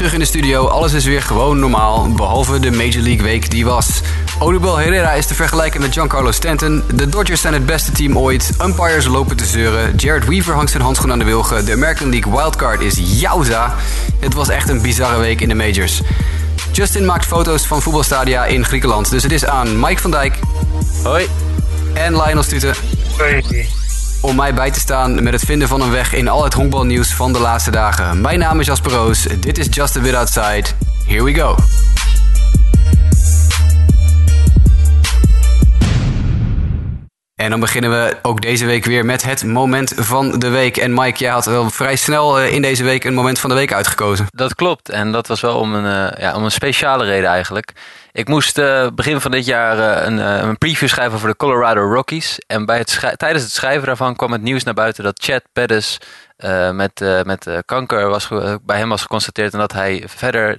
Terug in de studio. Alles is weer gewoon normaal, behalve de Major League Week die was. Odubel Herrera is te vergelijken met Giancarlo Stanton. De Dodgers zijn het beste team ooit. Umpires lopen te zeuren. Jared Weaver hangt zijn handschoen aan de wilgen. De American League wildcard is jouza. Het was echt een bizarre week in de majors. Justin maakt foto's van voetbalstadia in Griekenland. Dus het is aan Mike van Dijk. Hoi. En Lionel Stuten. Hoi. Om mij bij te staan met het vinden van een weg in al het honkbalnieuws van de laatste dagen. Mijn naam is Jasper Roos. Dit is Just a Bit Outside. Here we go. En dan beginnen we ook deze week weer met het moment van de week. En Mike, jij had wel vrij snel eh, in deze week een moment van de week uitgekozen. Dat klopt. En dat was wel om een, uh, ja, om een speciale reden eigenlijk. Ik moest uh, begin van dit jaar een, een, preview schrijven voor de Colorado Rockies. En bij het tijdens het schrijven daarvan kwam het nieuws naar buiten dat Chad Pettis met, met kanker was, bij hem was geconstateerd. En dat hij verder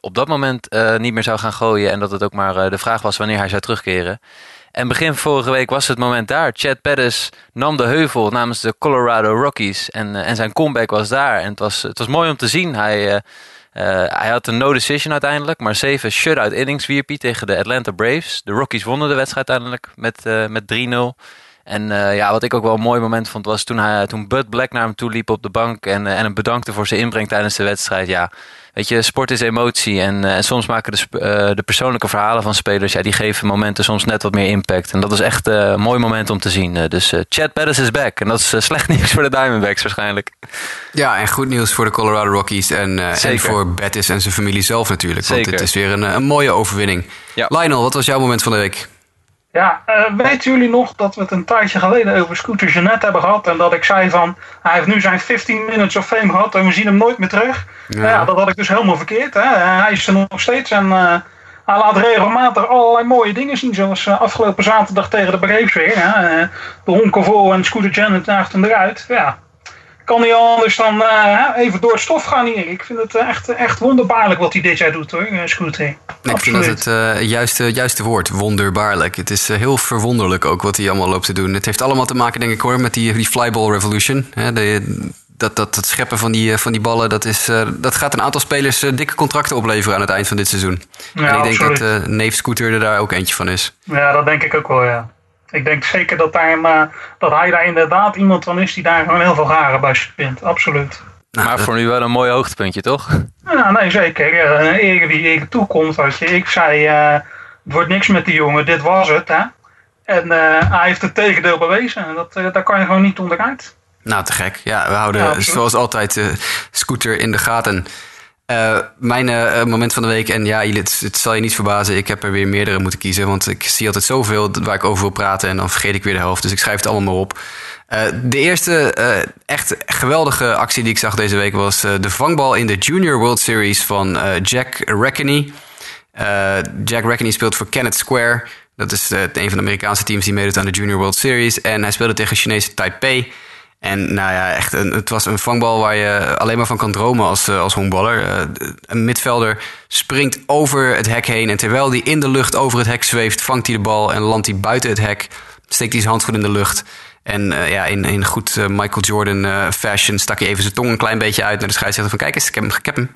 op dat moment niet meer zou gaan gooien. En dat het ook maar de vraag was wanneer hij zou terugkeren. En begin vorige week was het moment daar. Chad Pettis nam de heuvel namens de Colorado Rockies. En, uh, en zijn comeback was daar. En het was, het was mooi om te zien. Hij, uh, uh, hij had een no decision uiteindelijk. Maar zeven shutout innings wierp hij tegen de Atlanta Braves. De Rockies wonnen de wedstrijd uiteindelijk met, met 3-0. En ja, wat ik ook wel een mooi moment vond was toen, hij, toen Bud Black naar hem toe liep op de bank. En, en hem bedankte voor zijn inbreng tijdens de wedstrijd. Ja, weet je, sport is emotie. En, en soms maken de, uh, de persoonlijke verhalen van spelers, ja, die geven momenten soms net wat meer impact. En dat is echt uh, een mooi moment om te zien. dus Chad Pettis is back. En dat is slecht nieuws voor de Diamondbacks waarschijnlijk. Ja, en goed nieuws voor de Colorado Rockies. En, en voor Bettis en zijn familie zelf natuurlijk. Want Zeker. het is weer een, een mooie overwinning. Ja. Lionel, wat was jouw moment van de week? Ja, uh, weten jullie nog dat we het een tijdje geleden over Scooter Jeanette hebben gehad? En dat ik zei van, hij heeft nu zijn 15 minutes of fame gehad en we zien hem nooit meer terug. Ja, ja dat had ik dus helemaal verkeerd. Hè? Hij is er nog steeds en uh, hij laat regelmatig allerlei mooie dingen zien. Zoals uh, afgelopen zaterdag tegen de Braves weer. Hè? de honken vol en Scooter Jeanette naast hem eruit. Ja, kan niet anders dan even door het stof gaan hier. Ik vind het echt, echt wonderbaarlijk wat hij dit jaar doet hoor, Scooter. Ik vind dat het uh, juiste, juiste woord, wonderbaarlijk. Het is uh, heel verwonderlijk ook wat hij allemaal loopt te doen. Het heeft allemaal te maken, denk ik hoor, met die, die flyball revolution. Hè, de, dat, dat, scheppen van die, van die ballen, dat, is, dat gaat een aantal spelers dikke contracten opleveren aan het eind van dit seizoen. Ja, en ik denk dat Neef Scooter er daar ook eentje van is. Ja, dat denk ik ook wel, ja. Ik denk zeker dat, daar, dat hij daar inderdaad iemand van is die daar gewoon heel veel garen bij vindt. Absoluut. Nou, maar voor nu wel een mooi hoogtepuntje, toch? Ja, nee, zeker. Een eer die eer toekomt. Weet je. Ik zei, uh, het wordt niks met die jongen, dit was het. Hè? En uh, hij heeft het tegendeel bewezen. En dat, uh, daar kan je gewoon niet onderuit. Nou, te gek. Ja, we houden ja, zoals altijd de scooter in de gaten. Uh, mijn uh, moment van de week, en ja, het, het, zal je niet verbazen, ik heb er weer meerdere moeten kiezen. Want ik zie altijd zoveel waar ik over wil praten en dan vergeet ik weer de helft. Dus ik schrijf het allemaal maar op. De eerste echt geweldige actie die ik zag deze week was de vangbal in de Junior World Series van Jack Reckony. Jack Reckony speelt voor Kenneth Square. Dat is een van de Amerikaanse teams die meedoet aan de Junior World Series. En hij speelde tegen Chinese Taipei. En nou ja, echt het was een vangbal waar je alleen maar van kan dromen als, als honkballer. Uh, een midvelder springt over het hek heen. En terwijl hij in de lucht over het hek zweeft, vangt hij de bal en landt hij buiten het hek. Steekt hij zijn handschoen in de lucht. En uh, ja, in, in goed Michael Jordan fashion stak hij even zijn tong een klein beetje uit naar de scheidsrechter van kijk eens, ik heb hem. Ik heb hem.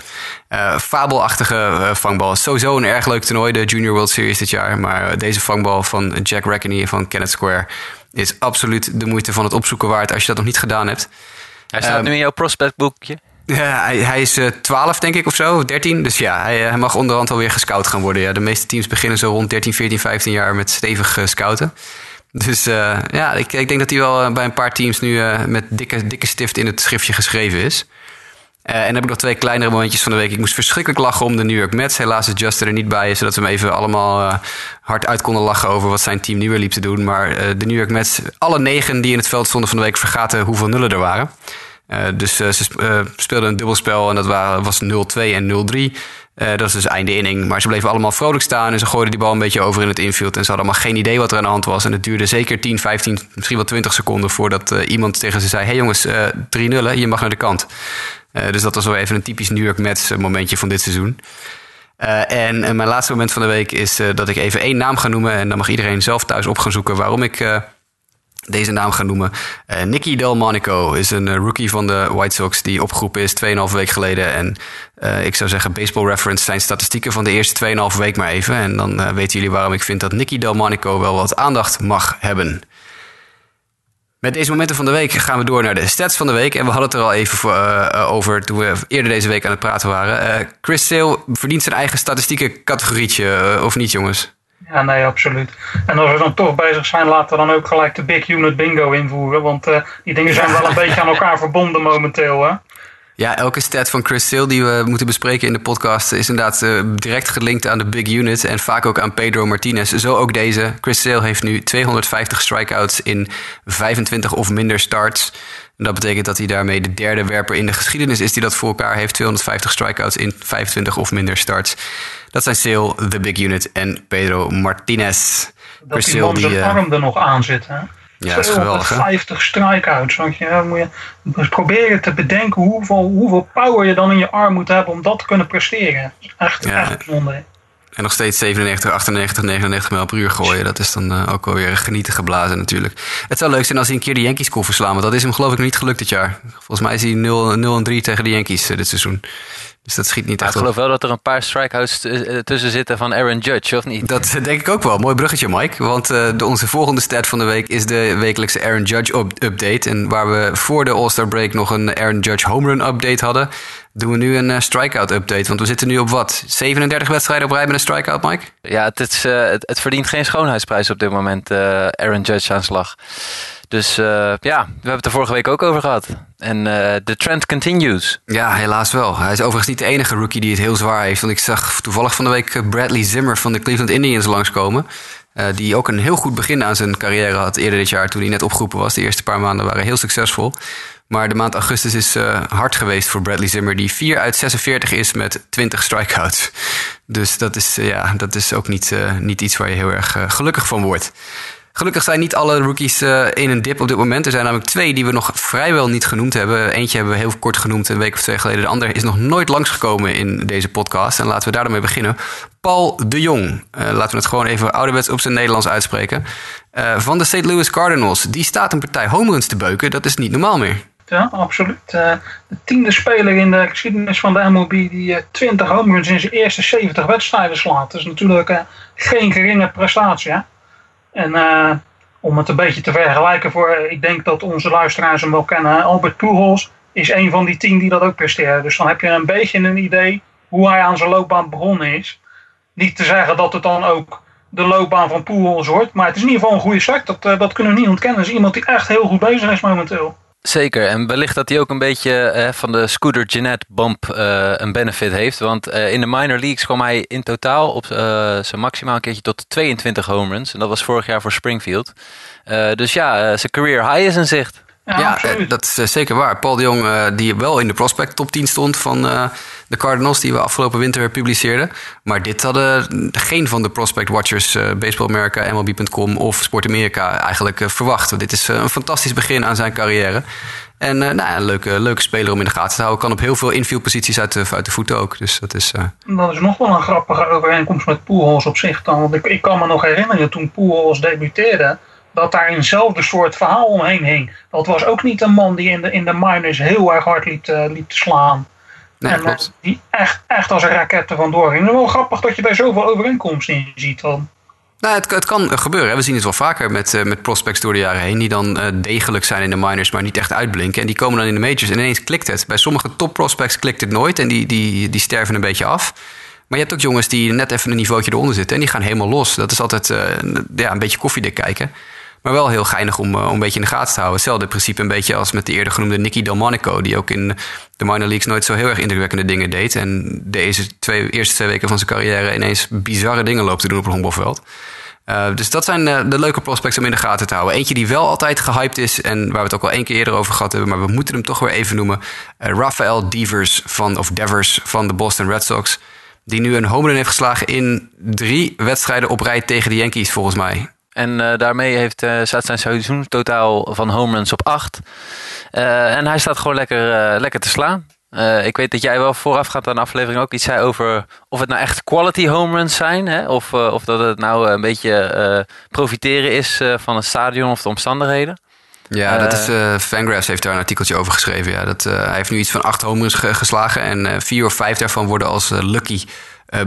fabelachtige vangbal. Sowieso een erg leuk toernooi, de Junior World Series dit jaar. Maar deze vangbal van Jack Reckony en van Kenneth Square is absoluut de moeite van het opzoeken waard als je dat nog niet gedaan hebt. Hij staat um, nu in jouw prospectboekje. Ja, hij, hij is uh, 12 denk ik of zo, 13. Dus ja, hij, hij mag onderhand alweer gescout gaan worden. Ja. De meeste teams beginnen zo rond 13, 14, 15 jaar met stevig uh, scouten. Dus uh, ja, ik, ik, denk dat hij wel bij een paar teams nu met dikke, dikke stift in het schriftje geschreven is. Uh, en dan heb ik nog twee kleinere momentjes van de week. Ik moest verschrikkelijk lachen om de New York Mets. Helaas is Justin er niet bij, zodat we hem even allemaal uh, hard uit konden lachen over wat zijn team nu weer liep te doen. Maar uh, de New York Mets, alle negen die in het veld stonden van de week, vergaten hoeveel nullen er waren. dus ze speelden een dubbelspel en dat waren, was 0-2 en 0-3. dat is dus einde inning. Maar ze bleven allemaal vrolijk staan en ze gooiden die bal een beetje over in het infield. En ze hadden allemaal geen idee wat er aan de hand was. En het duurde zeker 10, 15, misschien wel 20 seconden voordat iemand tegen ze zei: hey jongens, 3 nullen, je mag naar de kant. Uh, dus dat was wel even een typisch New York Mets momentje van dit seizoen. Uh, en, mijn laatste moment van de week is dat ik even één naam ga noemen. En dan mag iedereen zelf thuis op gaan zoeken waarom ik deze naam gaan noemen. Nicky Delmonico is een rookie van de White Sox die opgeroepen is 2,5 week geleden. En ik zou zeggen, Baseball Reference zijn statistieken van de eerste 2,5 week maar even. En dan weten jullie waarom ik vind dat Nicky Delmonico wel wat aandacht mag hebben. Met deze momenten van de week gaan we door naar de stats van de week. En we hadden het er al even voor, uh, over toen we eerder deze week aan het praten waren. Uh, Chris Sale verdient zijn eigen statistieke categorietje, uh, of niet jongens? Ja, nee, absoluut. En als we dan toch bezig zijn, laten we dan ook gelijk de Big Unit Bingo invoeren. Want die dingen zijn wel een beetje aan elkaar verbonden momenteel. Hè? Ja, elke stat van Chris Sale die we moeten bespreken in de podcast is inderdaad uh, direct gelinkt aan de big unit en vaak ook aan Pedro Martinez. Zo ook deze. Chris Sale heeft nu 250 strikeouts in 25 of minder starts. En dat betekent dat hij daarmee de derde werper in de geschiedenis is die dat voor elkaar heeft. 250 strikeouts in 25 of minder starts. Dat zijn Sale, de big unit en Pedro Martinez. Dat Chris die man zijn uh, arm er nog aan zit, hè? Ja, is geweldig. 50 strikeouts. Want je, moet je dus proberen te bedenken hoeveel, hoeveel power je dan in je arm moet hebben om dat te kunnen presteren. Echt, ja. echt bijzonder. En nog steeds 97, 98, 99 mijl per uur gooien. Dat is dan uh, ook wel weer genieten geblazen natuurlijk. Het zou leuk zijn als hij een keer de Yankees kon verslaan. Want dat is hem geloof ik nog niet gelukt dit jaar. Volgens mij is hij 0, 0 en 3 tegen de Yankees uh, dit seizoen. Dus dat schiet niet echt Ik geloof wel dat er een paar strikeouts eh, tussen zitten van Aaron Judge, of niet? Dat denk ik ook wel. Mooi bruggetje, Mike. Want uh, de, onze volgende stat van de week is de wekelijkse Aaron Judge update. En waar we voor de All-Star break nog een Aaron Judge home run update hadden, doen we nu een uh, strikeout update. Want we zitten nu op wat? 37 wedstrijden op rij met een strikeout, Mike? Ja, het, is, het, het, verdient geen schoonheidsprijs op dit moment, Aaron Judge aanslag. Dus ja, we hebben het er vorige week ook over gehad. En de trend continues. Ja, helaas wel. Hij is overigens niet de enige rookie die het heel zwaar heeft. Want ik zag toevallig van de week eh, Bradley Zimmer van de Cleveland Indians langskomen. Uh, die ook een heel goed begin aan zijn carrière had eerder dit jaar toen hij net opgeroepen was. De eerste paar maanden waren heel succesvol. Maar de maand augustus is uh, hard geweest voor Bradley Zimmer, die 4 uit 46 is met 20 strikeouts. Dus dat is, uh, ja, dat is ook niet, niet iets waar je heel erg gelukkig van wordt. Gelukkig zijn niet alle rookies in een dip op dit moment. Er zijn namelijk twee die we nog vrijwel niet genoemd hebben. Eentje hebben we heel kort genoemd een week of twee geleden. De ander is nog nooit langsgekomen in deze podcast. En laten we daar dan mee beginnen. Paul de Jong. Laten we het gewoon even ouderwets op zijn Nederlands uitspreken. Van de St. Louis Cardinals. Die staat een partij home runs te beuken. Dat is niet normaal meer. Ja, absoluut. de tiende speler in de geschiedenis van de MLB die 20 home runs in zijn eerste 70 wedstrijden slaat. Dat is natuurlijk geen geringe prestatie. Hè? En om het een beetje te vergelijken, voor, ik denk dat onze luisteraars hem wel kennen. Albert Pujols is een van die tien die dat ook presteren. Dus dan heb je een beetje een idee hoe hij aan zijn loopbaan begonnen is. Niet te zeggen dat het dan ook de loopbaan van Pujols wordt, maar het is in ieder geval een goede start. Dat, dat kunnen we niet ontkennen. Het is iemand die echt heel goed bezig is momenteel. Zeker, en wellicht dat hij ook een beetje eh, van de Scooter Jeanette bump uh, een benefit heeft. Want uh, in de minor leagues kwam hij in totaal op zijn maximaal een keertje tot 22 home runs. En dat was vorig jaar voor Springfield. dus ja, zijn career high is in zicht. Ja, ja eh, dat is eh, zeker waar. Paul de Jong, uh, die wel in de prospect top 10 stond van de Cardinals, die we afgelopen winter publiceerden. Maar dit hadden geen van de prospect watchers, Baseball America, MLB.com of Sport America eigenlijk verwacht. Dit is een fantastisch begin aan zijn carrière. En nou, een leuke, leuke speler om in de gaten te houden. Kan op heel veel infieldposities uit de, uit de voeten ook. Dus dat is, dat is nog wel een grappige overeenkomst met Pujols op zich dan. Want ik, ik kan me nog herinneren toen Pujols debuteerde dat daar eenzelfde soort verhaal omheen hing. Dat was ook niet een man die in de, in de minors heel erg hard liet, uh, liet slaan. Nee, en uh, die echt, echt als een raket er vandoor ging. Het is wel grappig dat je daar zoveel overeenkomsten in ziet dan. Nou, het, het, kan gebeuren. We zien het wel vaker met, uh, met prospects door de jaren heen. Die dan degelijk zijn in de minors, maar niet echt uitblinken. En die komen dan in de majors en ineens klikt het. Bij sommige top prospects klikt het nooit en die, die, die sterven een beetje af. Maar je hebt ook jongens die net even een niveautje eronder zitten en die gaan helemaal los. Dat is altijd uh, ja, een beetje koffiedik kijken. Maar wel heel geinig om, eh, om een beetje in de gaten te houden. Hetzelfde principe een beetje als met de eerder genoemde Nicky Delmonico. Die ook in de minor leagues nooit zo heel erg indrukwekkende dingen deed. En deze twee, eerste twee weken van zijn carrière ineens bizarre dingen loopt te doen op het honkbalveld. Uh, dus dat zijn uh, de leuke prospects om in de gaten te houden. Eentje die wel altijd gehyped is en waar we het ook al één keer eerder over gehad hebben, maar we moeten hem toch weer even noemen. Rafael Devers van, of Devers van de Boston Red Sox. Die nu een home run heeft geslagen in drie wedstrijden op rij tegen de Yankees, volgens mij. En uh, daarmee heeft, uh, staat zijn seizoen totaal van home runs op 8. Uh, en hij staat gewoon lekker, lekker te slaan. Uh, ik weet dat jij wel voorafgaand aan de aflevering ook iets zei over of het nou echt quality home runs zijn. Hè? Of, uh, of dat het nou een beetje uh, profiteren is van het stadion of de omstandigheden. Ja, dat is, Fangraphs heeft daar een artikeltje over geschreven. Ja. Dat, hij heeft nu iets van acht home runs geslagen en vier of vijf daarvan worden als lucky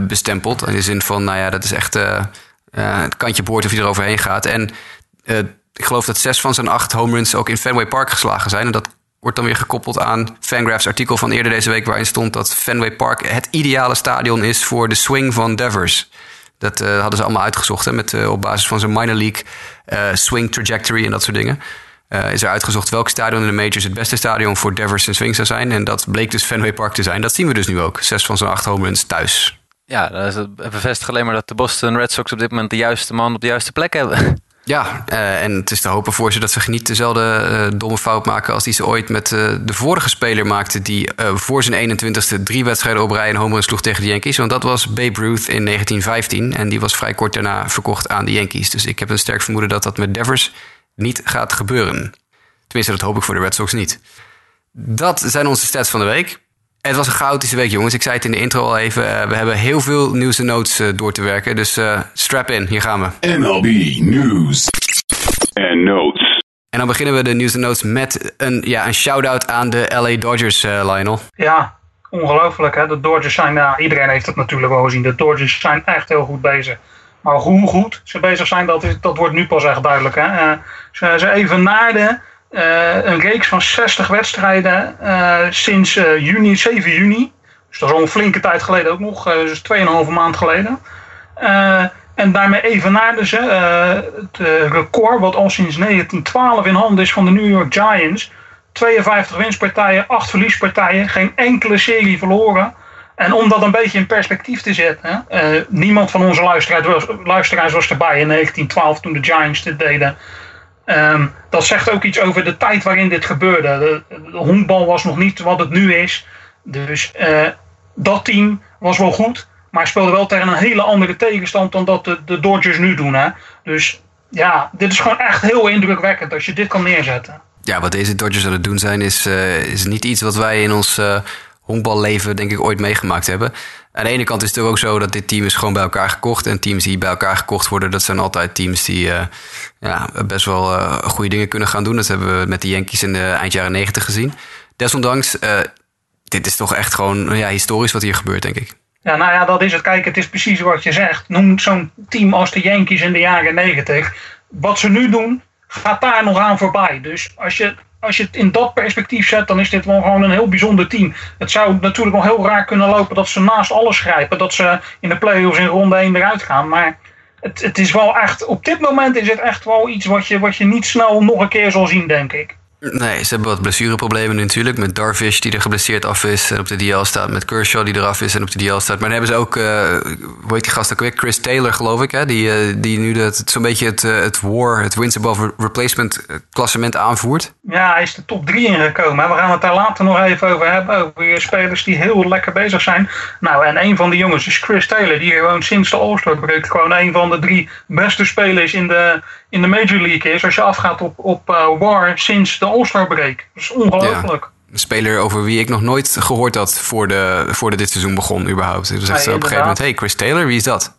bestempeld. In de zin van, nou ja, dat is echt het kantje boord of je eroverheen gaat. En ik geloof dat zes van zijn acht home runs ook in Fenway Park geslagen zijn. En dat wordt dan weer gekoppeld aan Fangraphs artikel van eerder deze week... waarin stond dat Fenway Park het ideale stadion is voor de swing van Devers. Dat uh, hadden ze allemaal uitgezocht hè, met, uh, op basis van zijn minor league uh, swing trajectory en dat soort dingen. is er uitgezocht welk stadion in de majors het beste stadion voor Devers en swing zou zijn. En dat bleek dus Fenway Park te zijn. Dat zien we dus nu ook. Zes van zijn acht home runs thuis. Ja, dat bevestigt alleen maar dat de Boston Red Sox op dit moment de juiste man op de juiste plek hebben. Ja, uh, en het is te hopen voor ze dat ze niet dezelfde uh, domme fout maken als die ze ooit met uh, de vorige speler maakte. Die voor zijn 21ste drie wedstrijden op rij een home run sloeg tegen de Yankees. Want dat was Babe Ruth in 1915. En die was vrij kort daarna verkocht aan de Yankees. Dus ik heb een sterk vermoeden dat dat met Devers niet gaat gebeuren. Tenminste, dat hoop ik voor de Red Sox niet. Dat zijn onze stats van de week. Het was een chaotische week, jongens. Ik zei het in de intro al even. we hebben heel veel nieuws en notes door te werken. Dus strap in, hier gaan we. MLB News and Notes. En dan beginnen we de nieuws en notes met een, ja, een shout-out aan de LA Dodgers, Lionel. Ja, ongelooflijk hè. De Dodgers zijn, nou, iedereen heeft het natuurlijk wel gezien. De Dodgers zijn echt heel goed bezig. Maar hoe goed ze bezig zijn, dat, is, dat wordt nu pas echt duidelijk. Hè. ze, ze evenaarden een reeks van 60 wedstrijden uh, sinds uh, juni, 7 juni. Dus dat is al een flinke tijd geleden ook nog, dus 2,5 maand geleden. en daarmee evenaarden ze het record wat al sinds 1912 in handen is van de New York Giants. 52 winstpartijen, 8 verliespartijen, geen enkele serie verloren. En om dat een beetje in perspectief te zetten, niemand van onze luisteraars was erbij in 1912 toen de Giants dit deden. Um, dat zegt ook iets over de tijd waarin dit gebeurde. De, honkbal was nog niet wat het nu is. Dus uh, dat team was wel goed, maar speelde wel tegen een hele andere tegenstand dan dat de, de Dodgers nu doen. Hè? Dus ja, dit is gewoon echt heel indrukwekkend als je dit kan neerzetten. Ja, wat deze Dodgers aan het doen zijn, is, uh, is niet iets wat wij in ons uh, honkballeven denk ik ooit meegemaakt hebben. Aan de ene kant is het ook zo dat dit team is gewoon bij elkaar gekocht. En teams die bij elkaar gekocht worden, dat zijn altijd teams die uh, ja, best wel uh, goede dingen kunnen gaan doen. Dat hebben we met de Yankees in de eind jaren negentig gezien. Desondanks, uh, dit is toch echt gewoon ja, historisch wat hier gebeurt, denk ik. Ja, nou ja, dat is het. Kijk, het is precies wat je zegt. Noem zo'n team als de Yankees in de jaren negentig. Wat ze nu doen, gaat daar nog aan voorbij. Dus als je als je het in dat perspectief zet, dan is dit wel gewoon een heel bijzonder team. Het zou natuurlijk wel heel raar kunnen lopen dat ze naast alles grijpen. Dat ze in de play-offs in ronde 1 eruit gaan. Maar het, het is wel echt, op dit moment is het echt wel iets wat je, wat je niet snel nog een keer zal zien, denk ik. Nee, ze hebben wat blessureproblemen natuurlijk. Met Darvish die er geblesseerd af is en op de DL staat. Met Kershaw die eraf is en op de DL staat. Maar dan hebben ze ook, uh, hoe heet die gast ook weer? Chris Taylor geloof ik. Hè? Die, uh, die nu zo'n beetje het, uh, het war, het wins above replacement klassement aanvoert. Ja, hij is de top 3 ingekomen. We gaan het daar later nog even over hebben. Over spelers die heel lekker bezig zijn. Nou, en een van die jongens is Chris Taylor. Die gewoon sinds de All-Star break gewoon een van de drie beste spelers in de, in de Major League is. Als je afgaat op, op war sinds de All-Star break. Dat is ongelooflijk. Een speler over wie ik nog nooit gehoord had voor de, voordat dit seizoen begon überhaupt. Dus zegt ze op een gegeven moment, hey Chris Taylor, wie is dat?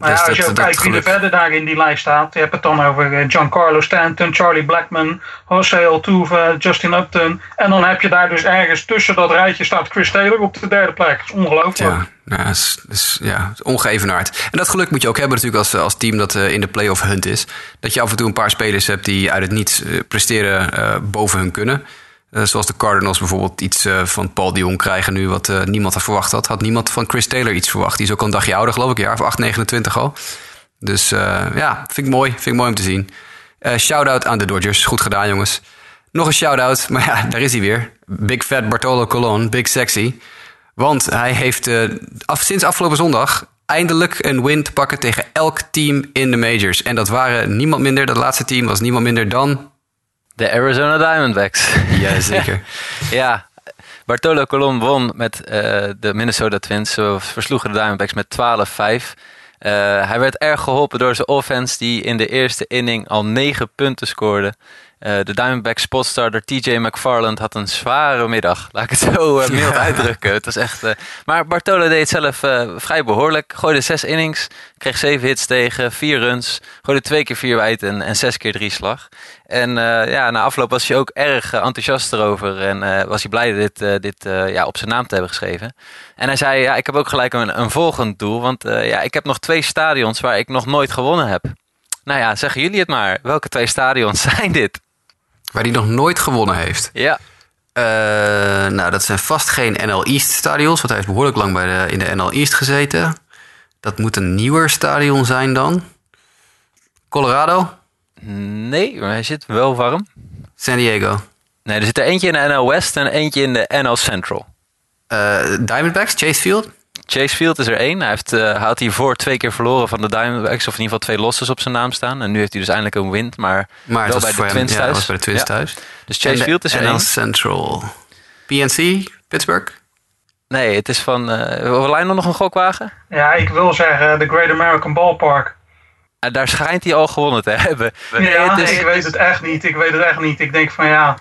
Maar dus ja, als je dat, kijkt wie er verder daar in die lijst staat. Je hebt het dan over eh, Giancarlo Stanton, Charlie Blackman, Jose Altuve, Justin Upton. En dan heb je daar dus ergens tussen dat rijtje staat Chris Taylor op de derde plek. Dat is ongelooflijk. Ja, nou, is, is, ja, ongeëvenaard. En dat geluk moet je ook hebben natuurlijk als, als team dat uh, in de playoff hunt is. Dat je af en toe een paar spelers hebt die uit het niets uh, presteren uh, boven hun kunnen. Uh, zoals de Cardinals bijvoorbeeld iets uh, van Paul Dion krijgen nu wat uh, niemand had verwacht had. Had niemand van Chris Taylor iets verwacht. Die is ook al een dagje ouder geloof ik, jaar of 8, 29 al. Dus ja, vind ik mooi. Vind ik mooi om te zien. shout-out aan de Dodgers. Goed gedaan jongens. Nog een shout-out, maar ja, daar is hij weer. Big Fat Bartolo Colon, Big Sexy. Want hij heeft sinds afgelopen zondag eindelijk een win te pakken tegen elk team in de majors. En dat waren niemand minder, dat laatste team was niemand minder dan de Arizona Diamondbacks. Jazeker. ja, Bartolo Colon won met uh, de Minnesota Twins. Ze versloegen de Diamondbacks met 12-5. Uh, hij werd erg geholpen door zijn offense, die in de eerste inning al 9 punten scoorde. Uh, de Diamondback spotstarter TJ McFarland had een zware middag. Laat ik het zo uh, mild uitdrukken. Het was echt, uh, maar Bartolo deed zelf vrij behoorlijk. Gooide zes innings, kreeg zeven hits tegen, vier runs. Gooide twee keer vier wijd en, en zes keer drie slag. En ja, na afloop was hij ook erg enthousiast erover. En was hij blij dit, dit ja, op zijn naam te hebben geschreven. En hij zei, ja, ik heb ook gelijk een, een volgend doel. Want ja, ik heb nog twee stadions waar ik nog nooit gewonnen heb. Nou ja, zeggen jullie het maar. Welke twee stadions zijn dit? Waar hij nog nooit gewonnen heeft. Ja. Uh, nou, dat zijn vast geen NL East stadions, want hij heeft behoorlijk lang bij de, in de NL East gezeten. Dat moet een nieuwer stadion zijn dan. Colorado? Nee, maar hij zit wel warm. San Diego? Nee, er zit er eentje in de NL West en eentje in de NL Central. Uh, Diamondbacks, Chase Field? Chase Field is er één. Hij, heeft, uh, hij had hiervoor twee keer verloren van de Diamondbacks. Of in ieder geval twee losses op zijn naam staan. En nu heeft hij dus eindelijk een win. Maar, maar wel bij de Twins hem, thuis. Ja, was bij de Twins ja. thuis. Dus Chase Field is er één. Central. PNC, Pittsburgh? Nee, het is van... Uh, wil nog een gokwagen? Ja, ik wil zeggen de Great American Ballpark. En daar schijnt hij al gewonnen te hebben. Ja, is... ik weet het echt niet. Ik weet het echt niet. Ik denk van ja...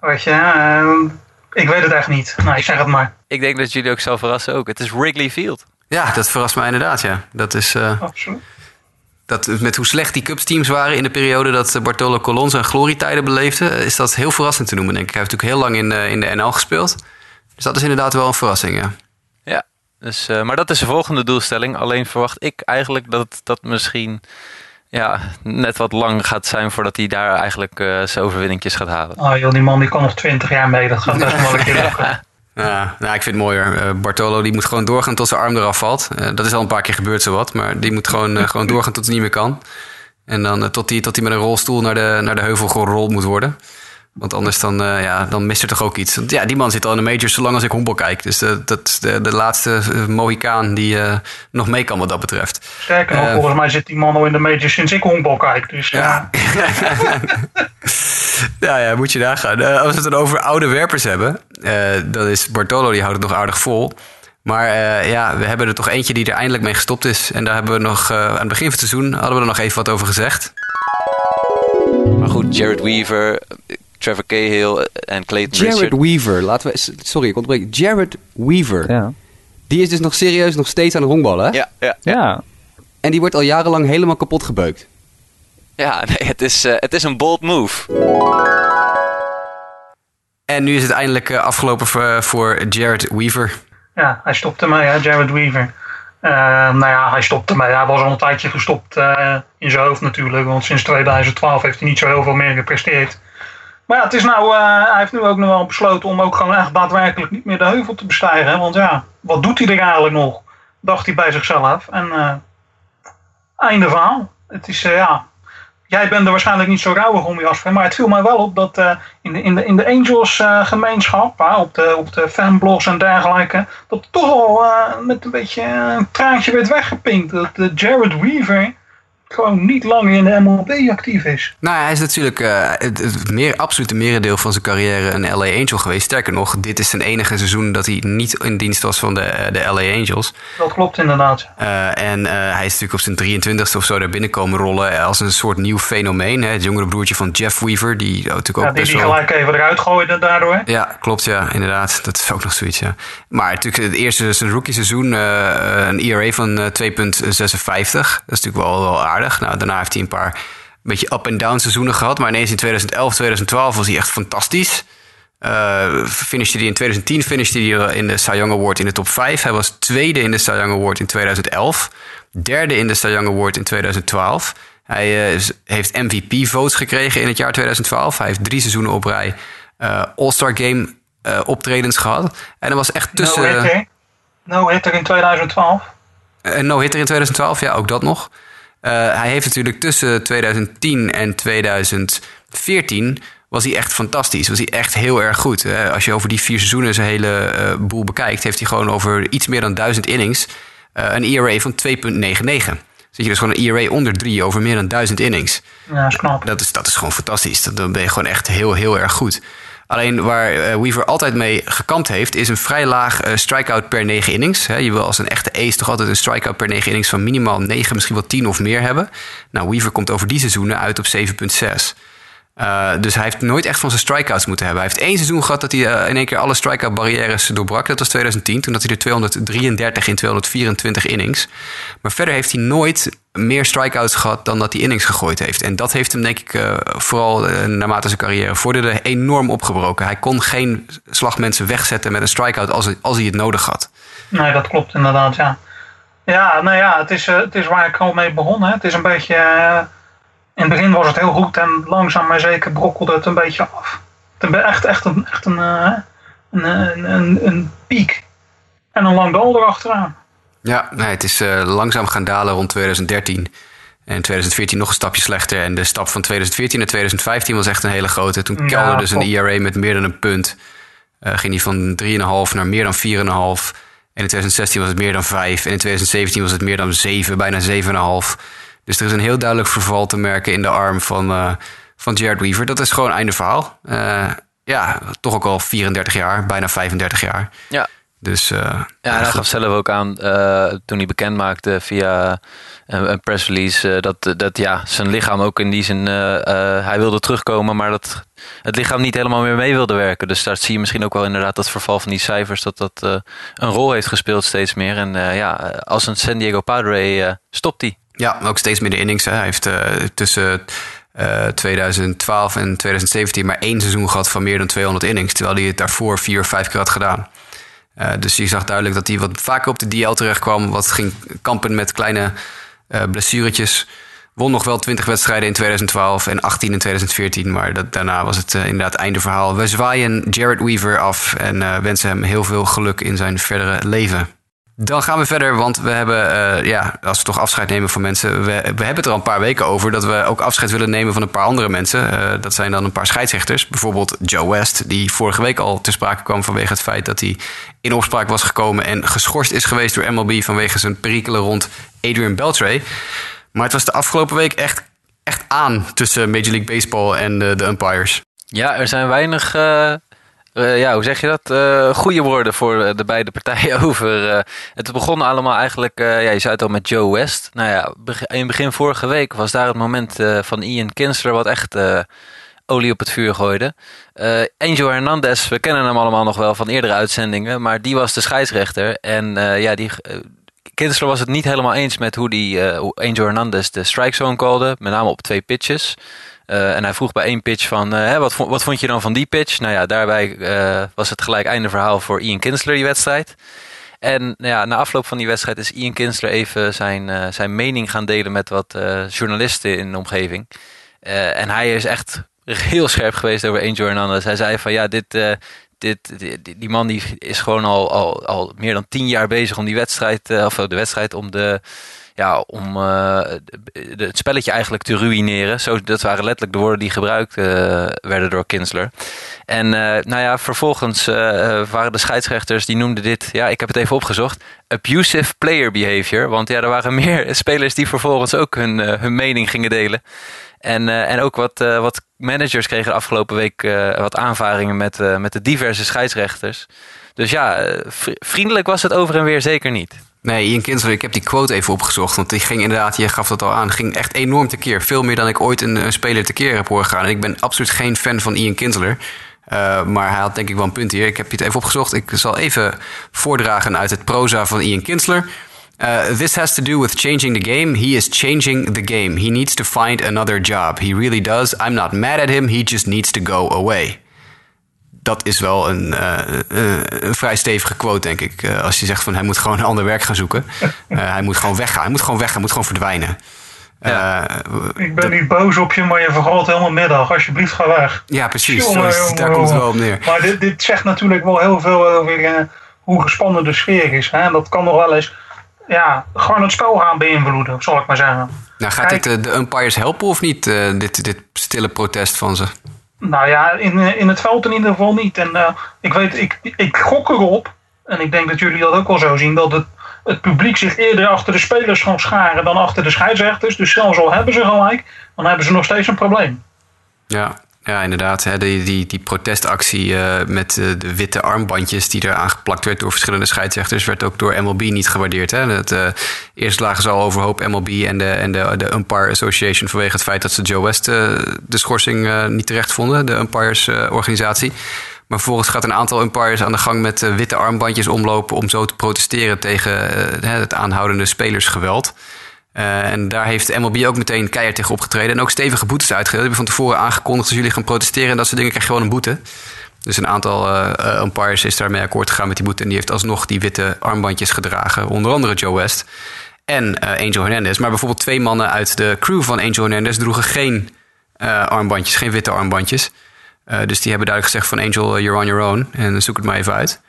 Weet je, uh, ik weet het echt niet. Nou, ik zeg het maar. Ik denk dat jullie ook zal verrassen ook. Het is Wrigley Field. Ja, dat verrast mij inderdaad, ja. Dat is... Uh, dat, met hoe slecht die Cubs teams waren in de periode dat Bartolo Colon zijn glorietijden beleefde, is dat heel verrassend te noemen, denk ik. Hij heeft natuurlijk heel lang in, uh, in de NL gespeeld. Dus dat is inderdaad wel een verrassing, ja. Ja, dus, uh, maar dat is de volgende doelstelling. Alleen verwacht ik eigenlijk dat dat misschien ja, net wat lang gaat zijn voordat hij daar eigenlijk uh, zijn overwinningjes gaat halen. Oh joh, die man die kan nog twintig jaar mee. Dat gaat best wel een keer lukken. Ja, nou, ik vind het mooier. Uh, Bartolo die moet gewoon doorgaan tot zijn arm eraf valt. Uh, dat is al een paar keer gebeurd zowat. Maar die moet gewoon, uh, gewoon doorgaan tot hij niet meer kan. En dan tot hij tot met een rolstoel naar de, naar de heuvel gerold moet worden. Want anders dan, uh, ja, dan mist er toch ook iets. Want ja, die man zit al in de majors zolang als ik honkbal kijk. Dus uh, dat is de, de laatste uh, Mohicaan die nog mee kan wat dat betreft. Sterker nog, volgens mij zit die man al in de majors sinds ik honkbal kijk. Dus, ja. ja, ja, moet je daar gaan. als we het dan over oude werpers hebben, dan is Bartolo, die houdt het nog aardig vol. Maar ja, we hebben er toch eentje die er eindelijk mee gestopt is. En daar hebben we nog, aan het begin van het seizoen, hadden we er nog even wat over gezegd. Maar goed, Jared Weaver, Trevor Cahill en Clayton Jared Richard. Weaver, laten we... Sorry, ik ontbreek. Jared Weaver. Ja. Die is dus nog serieus nog steeds aan de honkballen, hè? Ja, ja. Ja. En die wordt al jarenlang helemaal kapot gebeukt. Ja, nee, het is, uh, het is een bold move. En nu is het eindelijk uh, afgelopen voor, voor Jared Weaver. Ja, hij stopte hè, Jared Weaver. Uh, nou ja, hij stopte mee. Hij was al een tijdje gestopt in zijn hoofd natuurlijk. Want sinds 2012 heeft hij niet zo heel veel meer gepresteerd. Maar ja, het is nou, uh, hij heeft nu ook nog wel besloten om ook gewoon echt daadwerkelijk niet meer de heuvel te bestijgen. Want ja, wat doet hij er eigenlijk nog? Dacht hij bij zichzelf. En uh, einde verhaal. Het is, uh, ja, jij bent er waarschijnlijk niet zo rauwig om, Jasper. Maar het viel mij wel op dat in, de, in, de, in de Angels gemeenschap, op, de, op de fanblogs en dergelijke, dat toch al met een beetje een traantje werd weggepinkt. Dat Jared Weaver gewoon niet lang in de MLB actief is. Nou, hij is natuurlijk uh, het, het meer, absolute merendeel van zijn carrière een LA Angel geweest. Sterker nog, dit is zijn enige seizoen dat hij niet in dienst was van de, de LA Angels. Dat klopt inderdaad. Uh, en uh, hij is natuurlijk op zijn 23ste of zo daar binnenkomen rollen als een soort nieuw fenomeen. Hè? Het jongere broertje van Jeff Weaver, die natuurlijk ook ja, die, best die wel... gelijk even eruit gooide daardoor. Ja, klopt, ja, inderdaad. Dat is ook nog zoiets, ja. Maar natuurlijk het eerste zijn rookie seizoen, een ERA van 2,56. Dat is natuurlijk wel, wel aardig. Nou, daarna heeft hij een paar beetje up-and-down seizoenen gehad. Maar ineens in 2011, 2012 was hij echt fantastisch. Uh, finishte hij in 2010 finishte hij in de Cy Young Award in de top 5. Hij was tweede in de Cy Young Award in 2011. Derde in de Cy Young Award in 2012. Hij uh, heeft MVP-votes gekregen in het jaar 2012. Hij heeft drie seizoenen op rij uh, All-Star Game optredens gehad. En dat was echt tussen... No-hitter no hitter in 2012. Een no-hitter in 2012, ja, ook dat nog. Uh, hij heeft natuurlijk tussen 2010 en 2014 was hij echt fantastisch. Was hij echt heel erg goed. Als je over die vier seizoenen zijn hele uh, boel bekijkt, heeft hij gewoon over iets meer dan duizend innings uh, een ERA van 2,99. Zit je dus gewoon een ERA onder 3 over meer dan duizend innings. Ja, dat is knap. Dat is, dat is gewoon fantastisch. Dan ben je gewoon echt heel, heel erg goed. Alleen waar uh, Weaver altijd mee gekampt heeft, is een vrij laag uh, strikeout per 9 innings. Je wil als een echte ace toch altijd een strikeout per 9 innings van minimaal 9, misschien wel 10 of meer hebben. Nou, Weaver komt over die seizoenen uit op 7,6. Uh, dus hij heeft nooit echt van zijn strikeouts moeten hebben. Hij heeft één seizoen gehad dat hij uh, in één keer alle strikeout barrières doorbrak. Dat was 2010, toen had hij er 233 in 224 innings. Maar verder heeft hij nooit meer strikeouts gehad dan dat hij innings gegooid heeft. En dat heeft hem denk ik uh, vooral naarmate zijn carrière vorderde enorm opgebroken. Hij kon geen slagmensen wegzetten met een strikeout als, als hij het nodig had. Nee, dat klopt inderdaad, ja. Ja, nou ja, het is, het is waar ik al mee begon. Hè. Het is een beetje in het begin was het heel goed en langzaam maar zeker brokkelde het een beetje af. Het echt, echt, een, echt een, uh, een, een, een, piek. En een lang dal erachteraan. Ja, nee, het is uh, langzaam gaan dalen rond 2013. En 2014 nog een stapje slechter. En de stap van 2014 naar 2015 was echt een hele grote. Toen kelderde dus een ERA met meer dan een punt. Uh, ging die van 3,5 naar meer dan 4,5. En in 2016 was het meer dan 5. En in 2017 was het meer dan 7, bijna 7,5. Dus er is een heel duidelijk verval te merken in de arm van, uh, van Jared Weaver. Dat is gewoon einde verhaal. Uh, ja, toch ook al 34 jaar, bijna 35 jaar. Ja. Dus, uh, ja, hij gaf zelf ook aan toen hij bekend maakte via een, een press release dat, dat ja, zijn lichaam ook in die zin, hij wilde terugkomen, maar dat het lichaam niet helemaal meer mee wilde werken. Dus daar zie je misschien ook wel inderdaad dat verval van die cijfers, dat dat een rol heeft gespeeld steeds meer. En ja, als een San Diego Padre stopt hij. Ja, ook steeds meer de innings. Hè. Hij heeft uh, tussen uh, eh, 2012 en 2017 maar één seizoen gehad van meer dan 200 innings. Terwijl hij het daarvoor vier of vijf keer had gedaan. Uh, dus je zag duidelijk dat hij wat vaker op de DL terecht kwam. Wat ging kampen met kleine blessuretjes. Won nog wel 20 wedstrijden in 2012 en 18 in 2014. Maar dat, daarna was het inderdaad einde verhaal. We zwaaien Jared Weaver af en wensen hem heel veel geluk in zijn verdere leven. Dan gaan we verder, want we hebben, uh, ja, als we toch afscheid nemen van mensen, we, hebben het er al een paar weken over dat we ook afscheid willen nemen van een paar andere mensen. Uh, dat zijn dan een paar scheidsrechters. Bijvoorbeeld Joe West, die vorige week al ter sprake kwam vanwege het feit dat hij in opspraak was gekomen en geschorst is geweest door MLB vanwege zijn perikelen rond Adrian Beltre. Maar het was de afgelopen week echt, echt aan tussen Major League Baseball en de, de umpires. Ja, er zijn weinig uh, ja, hoe zeg je dat? Uh, goede woorden voor de beide partijen over. Uh, het begon allemaal eigenlijk, ja, je zei het al met Joe West. Nou ja, in begin vorige week was daar het moment van Ian Kinsler wat echt olie op het vuur gooide. Angel Hernandez, we kennen hem allemaal nog wel van eerdere uitzendingen, maar die was de scheidsrechter. En ja, die. Kinsler was het niet helemaal eens met hoe die Angel Hernandez de strike zone met name op twee pitches. Uh, en hij vroeg bij één pitch van, uh, wat, wat vond je dan van die pitch? Nou ja, daarbij uh, was het gelijk einde verhaal voor Ian Kinsler, die wedstrijd. En nou ja, na afloop van die wedstrijd is Ian Kinsler even zijn, zijn mening gaan delen met wat journalisten in de omgeving. en hij is echt heel scherp geweest over Angel Hernandez. Hij zei van ja, dit, dit, die, die, man die is gewoon al, al, al meer dan tien jaar bezig om die wedstrijd, of de wedstrijd om de ja, om uh, het spelletje eigenlijk te ruïneren. Zo, dat waren letterlijk de woorden die gebruikt uh, werden door Kinsler. En uh, nou ja, vervolgens waren de scheidsrechters die noemden dit, ja, ik heb het even opgezocht, abusive player behavior. Want ja, er waren meer spelers die vervolgens ook hun, hun mening gingen delen. En, en ook wat, wat managers kregen de afgelopen week wat aanvaringen met, met de diverse scheidsrechters. Dus ja, vriendelijk was het over en weer zeker niet. Nee, Ian Kinsler, ik heb die quote even opgezocht. Want die ging inderdaad, je gaf dat al aan, ging echt enorm tekeer. Veel meer dan ik ooit een, een speler tekeer heb horen gaan. En ik ben absoluut geen fan van Ian Kinsler. Uh, maar hij had denk ik wel een punt hier. Ik heb het even opgezocht. Ik zal even voordragen uit het proza van Ian Kinsler. Uh, this has to do with changing the game. He is changing the game. He needs to find another job. He really does. I'm not mad at him. He just needs to go away dat is wel een, uh, een, vrij stevige quote, denk ik. Uh, als je zegt van hij moet gewoon een ander werk gaan zoeken. hij moet gewoon weggaan. Hij moet gewoon weg. Hij moet gewoon verdwijnen. Ja. ik ben niet boos op je, maar je vergaat helemaal middag. Alsjeblieft, ga weg. Ja, precies. Jongen, jongen, daar komt het wel op neer. Maar dit, dit zegt natuurlijk wel heel veel over hoe gespannen de sfeer is. Hè? En dat kan nog wel eens ja, gewoon het spel gaan beïnvloeden, zal ik maar zeggen. Nou, gaat dit de umpires helpen of niet, dit, dit stille protest van ze? Nou ja, in, eh, in het veld in ieder geval niet. En uh, ik weet, ik, ik gok erop, en ik denk dat jullie dat ook wel zo zien, dat het, het publiek zich eerder achter de spelers gaan scharen dan achter de scheidsrechters. Dus zelfs al hebben ze gelijk, dan hebben ze nog steeds een probleem. Ja, Ja, inderdaad. Hè, die, die, protestactie uh, met uh, de witte armbandjes die eraan geplakt werd door verschillende scheidsrechters, werd ook door MLB niet gewaardeerd. Hè. Het, uh, eerst lagen ze al overhoop MLB en de, en de, de Umpire Association vanwege het feit dat ze Joe West de schorsing niet terecht vonden, de Umpires organisatie. Maar vervolgens gaat een aantal umpires aan de gang met witte armbandjes omlopen om zo te protesteren tegen het aanhoudende spelersgeweld. Uh, en daar heeft MLB ook meteen keihard tegen opgetreden. En ook stevige boetes uitgedeeld. Die hebben van tevoren aangekondigd als jullie gaan protesteren en dat soort dingen, krijg je gewoon een boete. Dus een aantal uh, umpires is daarmee akkoord gegaan met die boete. En die heeft alsnog die witte armbandjes gedragen. Onder andere Joe West en Angel Hernandez. Maar bijvoorbeeld twee mannen uit de crew van Angel Hernandez droegen geen armbandjes, geen witte armbandjes. dus die hebben duidelijk gezegd van Angel, you're on your own. En zoek het maar even uit.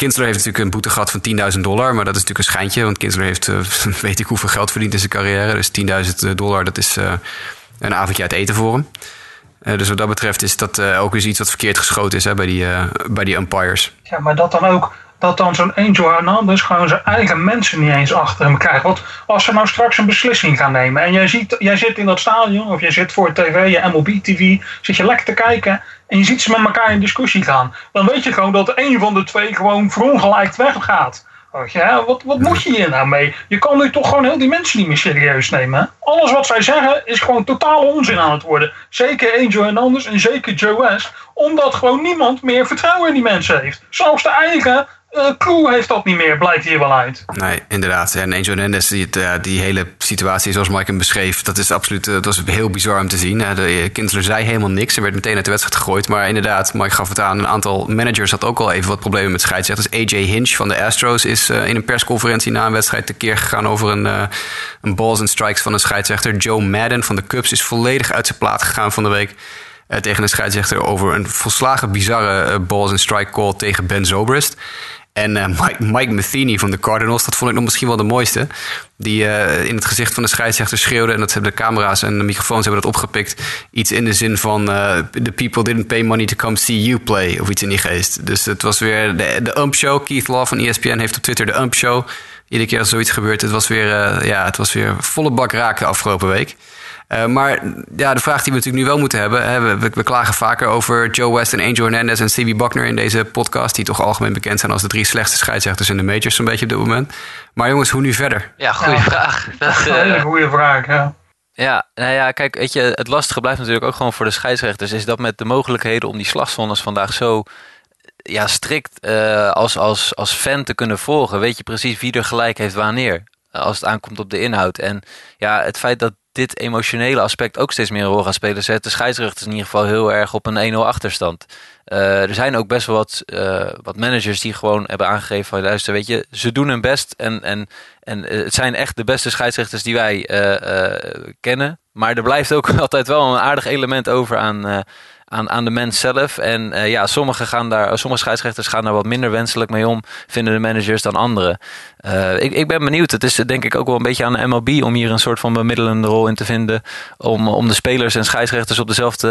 Kinsler heeft natuurlijk een boete gehad van 10.000 dollar. Maar dat is natuurlijk een schijntje. Want Kinsler heeft uh, weet ik hoeveel geld verdiend in zijn carrière. Dus 10.000 dollar, dat is uh, een avondje uit eten voor hem. Dus wat dat betreft is dat ook eens iets wat verkeerd geschoten is hè, bij, die, bij die umpires. Ja, maar dat dan ook dat dan zo'n Angel Hernandez gewoon zijn eigen mensen niet eens achter hem krijgt. Want als ze nou straks een beslissing gaan nemen en jij, ziet, jij zit in dat stadion of je zit voor tv, je MLB-TV, zit je lekker te kijken en je ziet ze met elkaar in discussie gaan. Dan weet je gewoon dat een van de twee gewoon verongelijkt weggaat. Ja, wat, wat moet je hier nou mee? Je kan nu toch gewoon heel die mensen niet meer serieus nemen. Alles wat zij zeggen is gewoon totaal onzin aan het worden. Zeker Angel Hernandez en zeker Joe West. Omdat gewoon niemand meer vertrouwen in die mensen heeft. Zelfs de eigen uh, heeft dat niet meer, blijkt hier wel uit. Nee, inderdaad. En Angel Hernandez, die, die hele situatie zoals Mike hem beschreef, dat is absoluut dat was heel bizar om te zien. De Kinsler zei helemaal niks. Ze werd meteen uit de wedstrijd gegooid. Maar inderdaad, Mike gaf het aan. Een aantal managers had ook al even wat problemen met scheidsrechters. AJ Hinch van de Astros is in een persconferentie na een wedstrijd tekeer gegaan over een, een balls and strikes van een scheidsrechter. Joe Madden van de Cubs is volledig uit zijn plaat gegaan van de week. Tegen een scheidsrechter over een volslagen bizarre balls and strike call tegen Ben Zobrist. En uh, Mike, Mike Matheny van de Cardinals, dat vond ik nog misschien wel de mooiste. Die uh, in het gezicht van de scheidsrechter schreeuwde. En dat hebben de camera's en de microfoons hebben dat opgepikt. Iets in de zin van: uh, The people didn't pay money to come see you play. Of iets in die geest. Dus het was weer de, de Ump Show. Keith Law van ESPN heeft op Twitter de Ump Show. Iedere keer als zoiets gebeurt, het was weer, ja, het was weer volle bak raken afgelopen week. Uh, maar ja, de vraag die we natuurlijk nu wel moeten hebben. Hè, we, we, klagen vaker over Joe West en Angel Hernandez en Stevie Buckner in deze podcast. Die toch algemeen bekend zijn als de drie slechtste scheidsrechters in de majors, zo'n beetje op dit moment. Maar jongens, hoe nu verder? Ja, goede ja. vraag. Dat is een hele goede vraag, ja. Ja, nou ja, kijk, weet je, het lastige blijft natuurlijk ook gewoon voor de scheidsrechters. Is dat met de mogelijkheden om die slagzones vandaag zo ja, strikt uh, als, als, als fan te kunnen volgen, weet je precies wie er gelijk heeft wanneer. Als het aankomt op de inhoud. En ja, het feit dat dit emotionele aspect ook steeds meer een rol gaat spelen, zet de scheidsrechters in ieder geval heel erg op een 1-0 achterstand. Uh, er zijn ook best wel wat, uh, wat managers die gewoon hebben aangegeven van luister, weet je, ze doen hun best en, en, en het zijn echt de beste scheidsrechters die wij kennen. Maar er blijft ook altijd wel een aardig element over aan, aan, aan de mens zelf. En uh, ja, sommige, gaan daar, sommige scheidsrechters gaan daar wat minder wenselijk mee om, vinden de managers dan anderen. Uh, ik, ik ben benieuwd. Het is denk ik ook wel een beetje aan de MLB om hier een soort van bemiddelende rol in te vinden. Om, om de spelers en scheidsrechters op dezelfde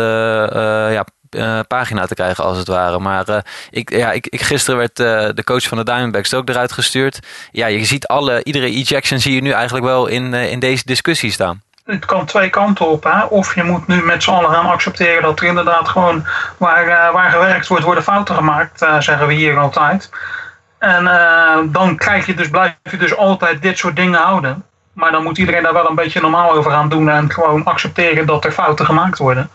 uh, ja, pagina te krijgen, als het ware. Maar ik, ja, ik, ik, gisteren werd de coach van de Diamondbacks ook eruit gestuurd. Ja, je ziet alle, iedere ejection zie je nu eigenlijk wel in, in deze discussie staan het kan twee kanten op. Hè? Of je moet nu met z'n allen gaan accepteren dat er inderdaad gewoon waar, uh, waar gewerkt wordt, worden fouten gemaakt, uh, zeggen we hier altijd. En uh, dan krijg je dus, blijf je dus altijd dit soort dingen houden. Maar dan moet iedereen daar wel een beetje normaal over gaan doen en gewoon accepteren dat er fouten gemaakt worden.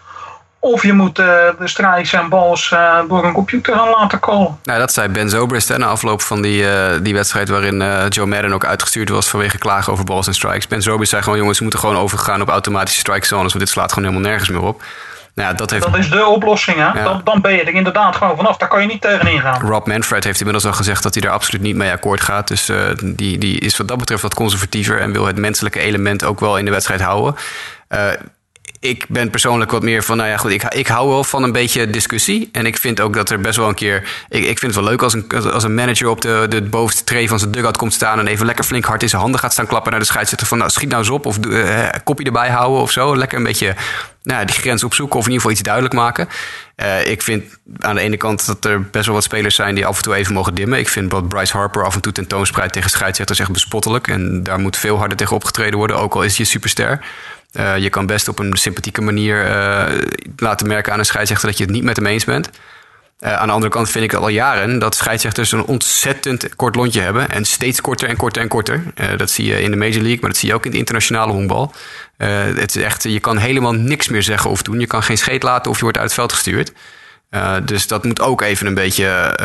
Of je moet uh, de strijks en bals uh, door een computer gaan laten callen. Nou, dat zei Ben Zobrist na afloop van die, uh, die wedstrijd... waarin Joe Madden ook uitgestuurd was vanwege klagen over balls en strikes. Ben Zobrist zei gewoon, jongens, we moeten gewoon overgaan op automatische strike zones... want dit slaat gewoon helemaal nergens meer op. Nou, ja, dat, heeft... dat is de oplossing, hè? Ja. Dan, dan, ben je er inderdaad gewoon vanaf. Daar kan je niet tegenin gaan. Rob Manfred heeft inmiddels al gezegd dat hij daar absoluut niet mee akkoord gaat. Dus uh, die, die is wat dat betreft wat conservatiever... en wil het menselijke element ook wel in de wedstrijd houden. Uh, ik ben persoonlijk wat meer van, nou ja, goed, ik, ik hou wel van een beetje discussie. En ik vind ook dat er best wel een keer. Ik, ik vind het wel leuk als een, als een manager op de, de bovenste tree van zijn dugout komt staan. en even lekker flink hard in zijn handen gaat staan klappen naar de scheidsrechter. van, nou, schiet nou eens op. of uh, kopje erbij houden of zo. Lekker een beetje nou, die grens opzoeken. of in ieder geval iets duidelijk maken. Uh, ik vind aan de ene kant dat er best wel wat spelers zijn die af en toe even mogen dimmen. Ik vind wat Bryce Harper af en toe tentoonspreidt tegen scheidsrechters echt bespottelijk. En daar moet veel harder tegen opgetreden worden, ook al is je superster. Uh, je kan best op een sympathieke manier uh, laten merken aan een scheidsrechter dat je het niet met hem eens bent. Uh, aan de andere kant vind ik al jaren dat scheidsrechters een ontzettend kort lontje hebben. En steeds korter en korter en korter. dat zie je in de Major League, maar dat zie je ook in de internationale honkbal. het is echt, je kan helemaal niks meer zeggen of doen. Je kan geen scheet laten of je wordt uit het veld gestuurd. Dus dat moet ook even een beetje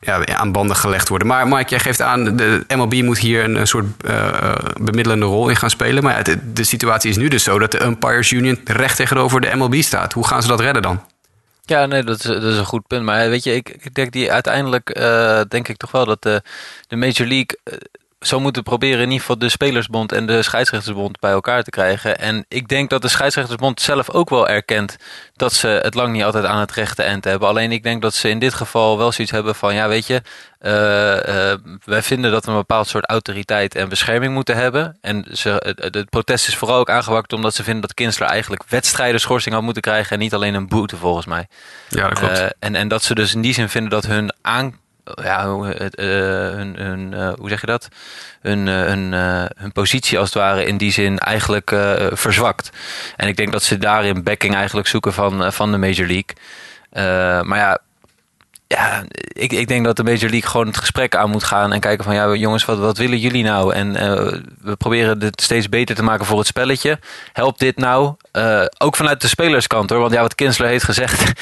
ja, aan banden gelegd worden. Maar Mike, jij geeft aan, de MLB moet hier een, soort uh, bemiddelende rol in gaan spelen. Maar de, situatie is nu dus zo dat de Umpires Union recht tegenover de MLB staat. Hoe gaan ze dat redden dan? Ja, nee, dat is, een goed punt. Maar weet je, ik, denk die uiteindelijk, denk ik toch wel dat de, de Major League zo moeten proberen in ieder geval de Spelersbond en de Scheidsrechtersbond bij elkaar te krijgen. En ik denk dat de Scheidsrechtersbond zelf ook wel erkent dat ze het lang niet altijd aan het rechte eind hebben. Alleen ik denk dat ze in dit geval wel zoiets hebben van, ja weet je, uh, uh, wij vinden dat we een bepaald soort autoriteit en bescherming moeten hebben. En ze, het, protest is vooral ook aangewakkerd omdat ze vinden dat Kinsler eigenlijk wedstrijden schorsing had moeten krijgen en niet alleen een boete volgens mij. Ja, dat klopt. Uh, en, en dat ze dus in die zin vinden dat hun aan ja, uh, hun, hun uh, hoe zeg je dat? Hun, uh, hun, hun positie als het ware in die zin eigenlijk verzwakt. En ik denk dat ze daarin backing eigenlijk zoeken van, van de Major League. maar ja, ja ik, ik denk dat de Major League gewoon het gesprek aan moet gaan en kijken van ja jongens, wat, wat willen jullie nou? En we proberen dit steeds beter te maken voor het spelletje. Helpt dit nou? ook vanuit de spelerskant hoor, want ja, wat Kinsler heeft gezegd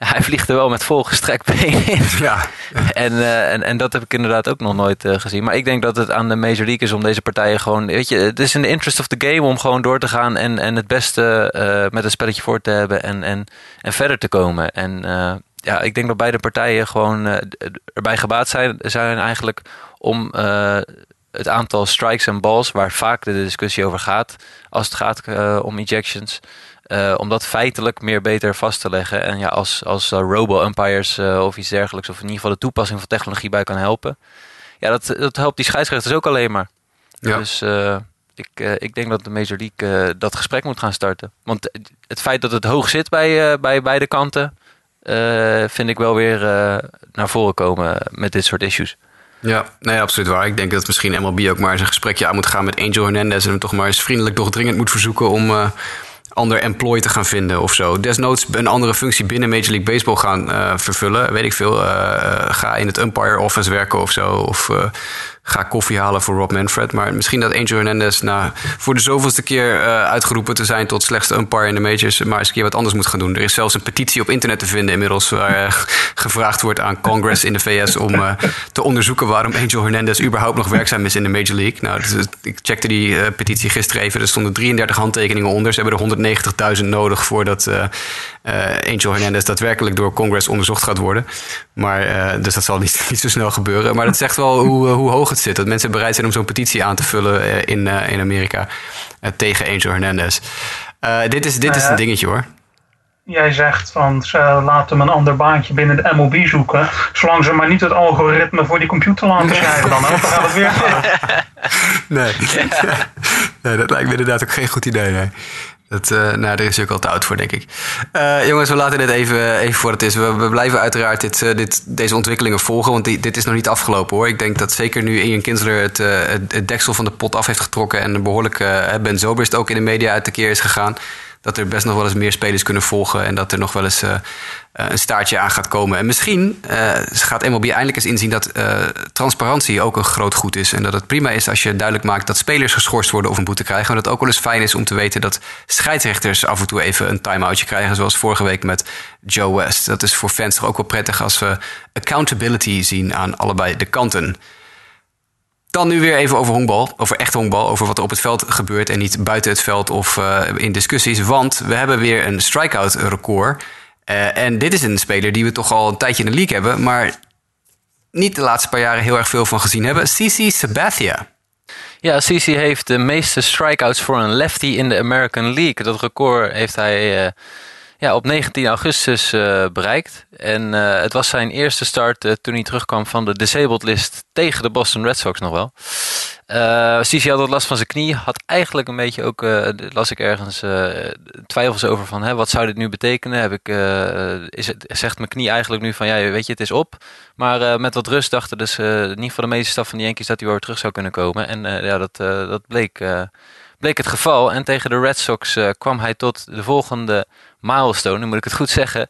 hij vliegt er wel met volgestrekt been in. Ja. En, uh, en, en dat heb ik inderdaad ook nog nooit uh, gezien. Maar ik denk dat het aan de Major League is om deze partijen gewoon... Weet je, het is in de interest of the game om gewoon door te gaan... en, en het beste uh, met het spelletje voor te hebben en, en, en verder te komen. En ja, ik denk dat beide partijen gewoon erbij gebaat zijn, zijn eigenlijk... om het aantal strikes en balls, waar vaak de discussie over gaat... als het gaat om ejections... Uh, om dat feitelijk meer beter vast te leggen. En ja, als, als uh, robo-umpires uh, of iets dergelijks, of in ieder geval de toepassing van technologie bij kan helpen. Ja, dat, dat helpt die scheidsrechters ook alleen maar. Ja. Dus ik, ik denk dat de Major League dat gesprek moet gaan starten. Want het feit dat het hoog zit bij, bij beide kanten, vind ik wel weer naar voren komen met dit soort issues. Ja, nee, absoluut waar. Ik denk dat misschien MLB ook maar eens een gesprekje aan moet gaan met Angel Hernandez en hem toch maar eens vriendelijk toch dringend moet verzoeken om ander employ te gaan vinden of zo. Desnoods een andere functie binnen Major League Baseball gaan uh, vervullen. Weet ik veel. Uh, ga in het umpire office werken of zo. Of ga koffie halen voor Rob Manfred. Maar misschien dat Angel Hernandez na, voor de zoveelste keer uh, uitgeroepen te zijn tot slechtste umpire in de majors, maar eens een keer wat anders moet gaan doen. Er is zelfs een petitie op internet te vinden inmiddels waar uh, gevraagd wordt aan Congress in de VS om uh, te onderzoeken waarom Angel Hernandez überhaupt nog werkzaam is in de Major League. Nou, ik checkte die petitie gisteren even. Er stonden 33 handtekeningen onder. Ze hebben er 190.000 nodig voordat Angel Hernandez daadwerkelijk door Congress onderzocht gaat worden. Maar, dus dat zal niet, niet zo snel gebeuren. Maar dat zegt wel hoe, hoe hoog het zit. Dat mensen bereid zijn om zo'n petitie aan te vullen eh, in, in Amerika tegen Angel Hernandez. dit is, dit is een dingetje hoor. Jij zegt van ze laten me een ander baantje binnen de MLB zoeken. Zolang ze maar niet het algoritme voor die computer laten schrijven, dan, dan gaat het weer. nee. nee, dat lijkt me inderdaad ook geen goed idee. Nee. Dat, uh, nou, daar is ook al te oud voor, denk ik. Uh, jongens, we laten dit even, even voor het is. We, we blijven uiteraard dit, uh, dit, deze ontwikkelingen volgen, want die, dit is nog niet afgelopen hoor. Ik denk dat zeker nu Ian Kinsler het, het, het, deksel van de pot af heeft getrokken en behoorlijk Ben Zobrist ook in de media uit de keer is gegaan dat er best nog wel eens meer spelers kunnen volgen. En dat er nog wel eens uh, een staartje aan gaat komen. En misschien uh, gaat MLB eindelijk eens inzien dat transparantie ook een groot goed is. En dat het prima is als je duidelijk maakt dat spelers geschorst worden of een boete krijgen. Maar dat het ook wel eens fijn is om te weten dat scheidsrechters af en toe even een time-outje krijgen. Zoals vorige week met Joe West. Dat is voor fans toch ook wel prettig als we accountability zien aan allebei de kanten. Dan nu weer even over honkbal, over echt honkbal, over wat er op het veld gebeurt en niet buiten het veld of uh, in discussies. Want we hebben weer een strikeout record. Uh, en dit is een speler die we toch al een tijdje in de league hebben, maar niet de laatste paar jaren heel erg veel van gezien hebben. CC Sabathia. Ja, CC heeft de meeste strikeouts voor een lefty in de American League. Dat record heeft hij uh, ja, op 19 augustus uh, bereikt. En uh, het was zijn eerste start uh, toen hij terugkwam van de disabled list tegen de Boston Red Sox nog wel. Cici had wat last van zijn knie. Had eigenlijk een beetje ook, las ik ergens, twijfels over van hè, wat zou dit nu betekenen? Heb ik, is het, zegt mijn knie eigenlijk nu van ja, weet je, het is op. Maar met wat rust dachten dus in ieder geval de meeste staf van de Yankees dat hij weer terug zou kunnen komen. En ja, dat, dat bleek bleek het geval. En tegen de Red Sox eh, kwam hij tot de volgende milestone, nu moet ik het goed zeggen.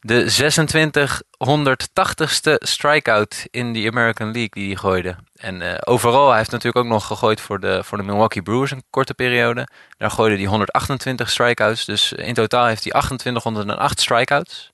De 2680ste strikeout in de American League die hij gooide. En eh, overal, hij heeft natuurlijk ook nog gegooid voor de, voor de Milwaukee Brewers een korte periode. Daar gooide hij 128 strikeouts. Dus in totaal heeft hij 2808 strikeouts.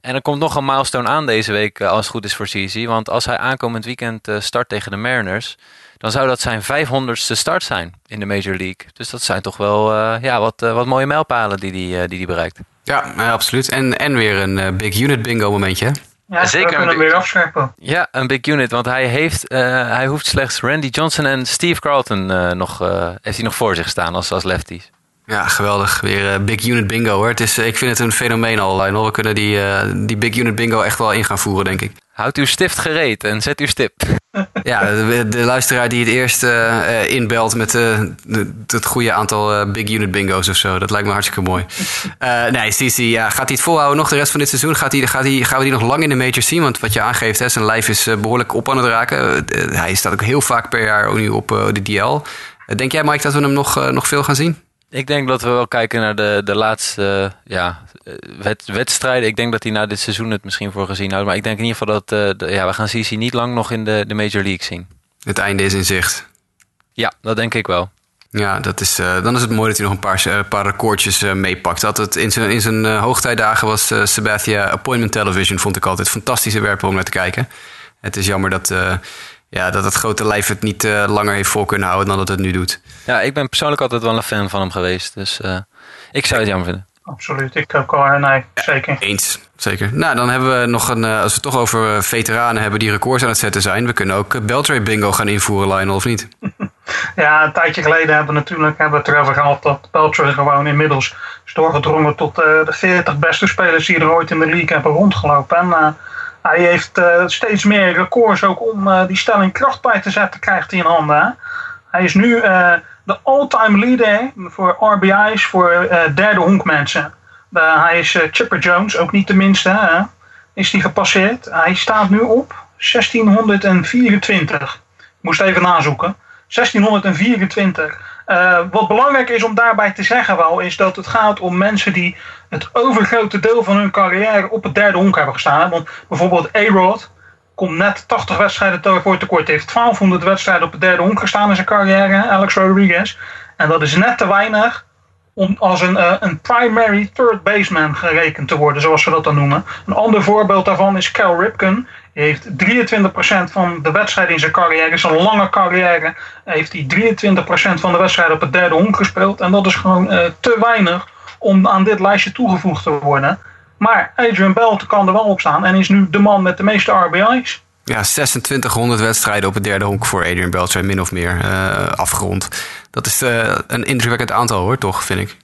En er komt nog een milestone aan deze week, eh, als het goed is voor CC. Want als hij aankomend weekend eh, start tegen de Mariners, dan zou dat zijn 500ste start zijn in de Major League. Dus dat zijn toch wel eh, ja, wat, wat mooie mijlpalen die hij die, die die bereikt. Ja, absoluut. En, en weer een big unit bingo momentje. Ja, Zeker we kunnen afscherpen. Ja, een big unit. Want hij, heeft, hij hoeft slechts Randy Johnson en Steve Carlton nog, heeft hij nog voor zich staan als, als lefties. Ja, geweldig. Weer eh, Big Unit Bingo hoor. Het is, eh, ik vind het een fenomeen al, Lionel. We kunnen die, eh, die Big Unit Bingo echt wel in gaan voeren, denk ik. Houd uw stift gereed en zet uw stip. Ja, de, de luisteraar die het eerst eh, eh, inbelt met eh, de- het goede aantal Big Unit Bingo's of zo. Dat lijkt me hartstikke mooi. Nee, Cici, ja, gaat hij het volhouden nog de rest van dit seizoen? Gaat hij, gaat hij, gaan we die nog lang in de majors zien? Want wat je aangeeft, hè, zijn lijf is eh, behoorlijk op aan het raken. Hij staat ook heel vaak per jaar nu op de DL. Denk jij, Mike, dat we hem nog, nog veel gaan zien? Ik denk dat we wel kijken naar de, de laatste ja, eh, wed- wedstrijden. Ik denk dat hij na dit seizoen het misschien voor gezien houdt. Maar ik denk in ieder geval dat eh, de- ja, we gaan CC niet lang nog in de, de Major League zien. Het einde is in zicht. Ja, dat denk ik wel. Ja, dat is, eh, dan is het mooi dat hij nog een paar, paar recordjes meepakt. Dat het in zijn, in zijn hoogtijdagen was Sabathia Appointment Television, vond ik altijd fantastische werpen om naar te kijken. Het is jammer dat, ja, dat het grote lijf het niet eh, langer heeft vol kunnen houden dan dat het nu doet. Ja, ik ben persoonlijk altijd wel een fan van hem geweest. Dus eh, ik zou het jammer vinden. Absoluut, ik ook al. Nee, zeker. Eens, zeker. Nou, dan hebben we nog een, eh, als we het toch over veteranen hebben die records aan het zetten zijn. We kunnen ook Beltray bingo gaan invoeren, Lionel, of niet? Ja, een tijdje geleden hebben we natuurlijk hebben we het erover gehad dat Belcher gewoon inmiddels is doorgedrongen tot eh, de 40 beste spelers die er ooit in de league hebben rondgelopen. En hij heeft eh, steeds meer records ook om eh, die stelling kracht bij te zetten, krijgt hij in handen. Hij is nu eh, de all-time leader voor RBI's voor derde honkmensen. Hij is Chipper Jones, ook niet de minste, hè? is die gepasseerd. Hij staat nu op 1624. Ik moest even nazoeken. 1624. Eh, wat belangrijk is om daarbij te zeggen wel, is dat het gaat om mensen die het overgrote deel van hun carrière op het derde honk hebben gestaan. Want bijvoorbeeld A-Rod komt net 80 wedstrijden voor tekort. Heeft 1200 wedstrijden op het derde honk gestaan in zijn carrière, Alex Rodriguez. En dat is net te weinig om als een, eh, een primary third baseman gerekend te worden, zoals we dat dan noemen. Een ander voorbeeld daarvan is Cal Ripken. Heeft 23% van de wedstrijden in zijn carrière, zijn lange carrière, heeft hij 23% van de wedstrijden op het derde honk gespeeld. En dat is gewoon eh, te weinig om aan dit lijstje toegevoegd te worden. Maar Adrian Bell kan er wel op staan en is nu de man met de meeste RBI's. Ja, 2600 wedstrijden op het derde honk voor Adrian Beltray, min of meer eh, afgerond. Dat is eh, een indrukwekkend aantal hoor, toch, vind ik.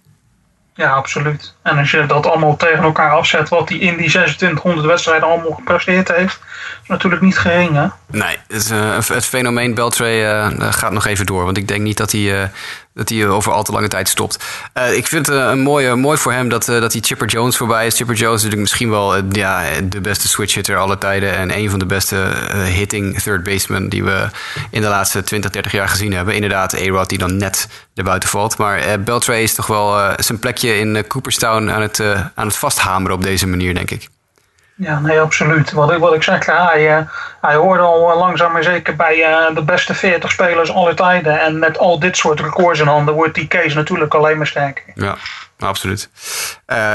Ja, absoluut. En als je dat allemaal tegen elkaar afzet, wat hij in die 2600 wedstrijden allemaal gepresteerd heeft, is natuurlijk niet gering? Nee, het, eh, het fenomeen Beltray eh, gaat nog even door. Want ik denk niet dat hij, eh, dat hij over al te lange tijd stopt. Ik vind het een mooie, mooi voor hem dat, dat hij Chipper Jones voorbij is. Chipper Jones is natuurlijk misschien wel ja, de beste switch hitter aller tijden. En een van de beste hitting third basemen die we in de laatste 20, 30 jaar gezien hebben. Inderdaad, A-Rod die dan net erbuiten valt. Maar Beltray is toch wel zijn plekje in Cooperstown aan het, eh, aan het vasthameren op deze manier, denk ik. Ja, nee, absoluut. Wat ik, wat ik zeg, hij, eh, hij hoorde al eh, langzaam maar zeker bij de beste 40 spelers aller tijden. En met al dit soort records in handen wordt die case natuurlijk alleen maar sterker. Ja, absoluut.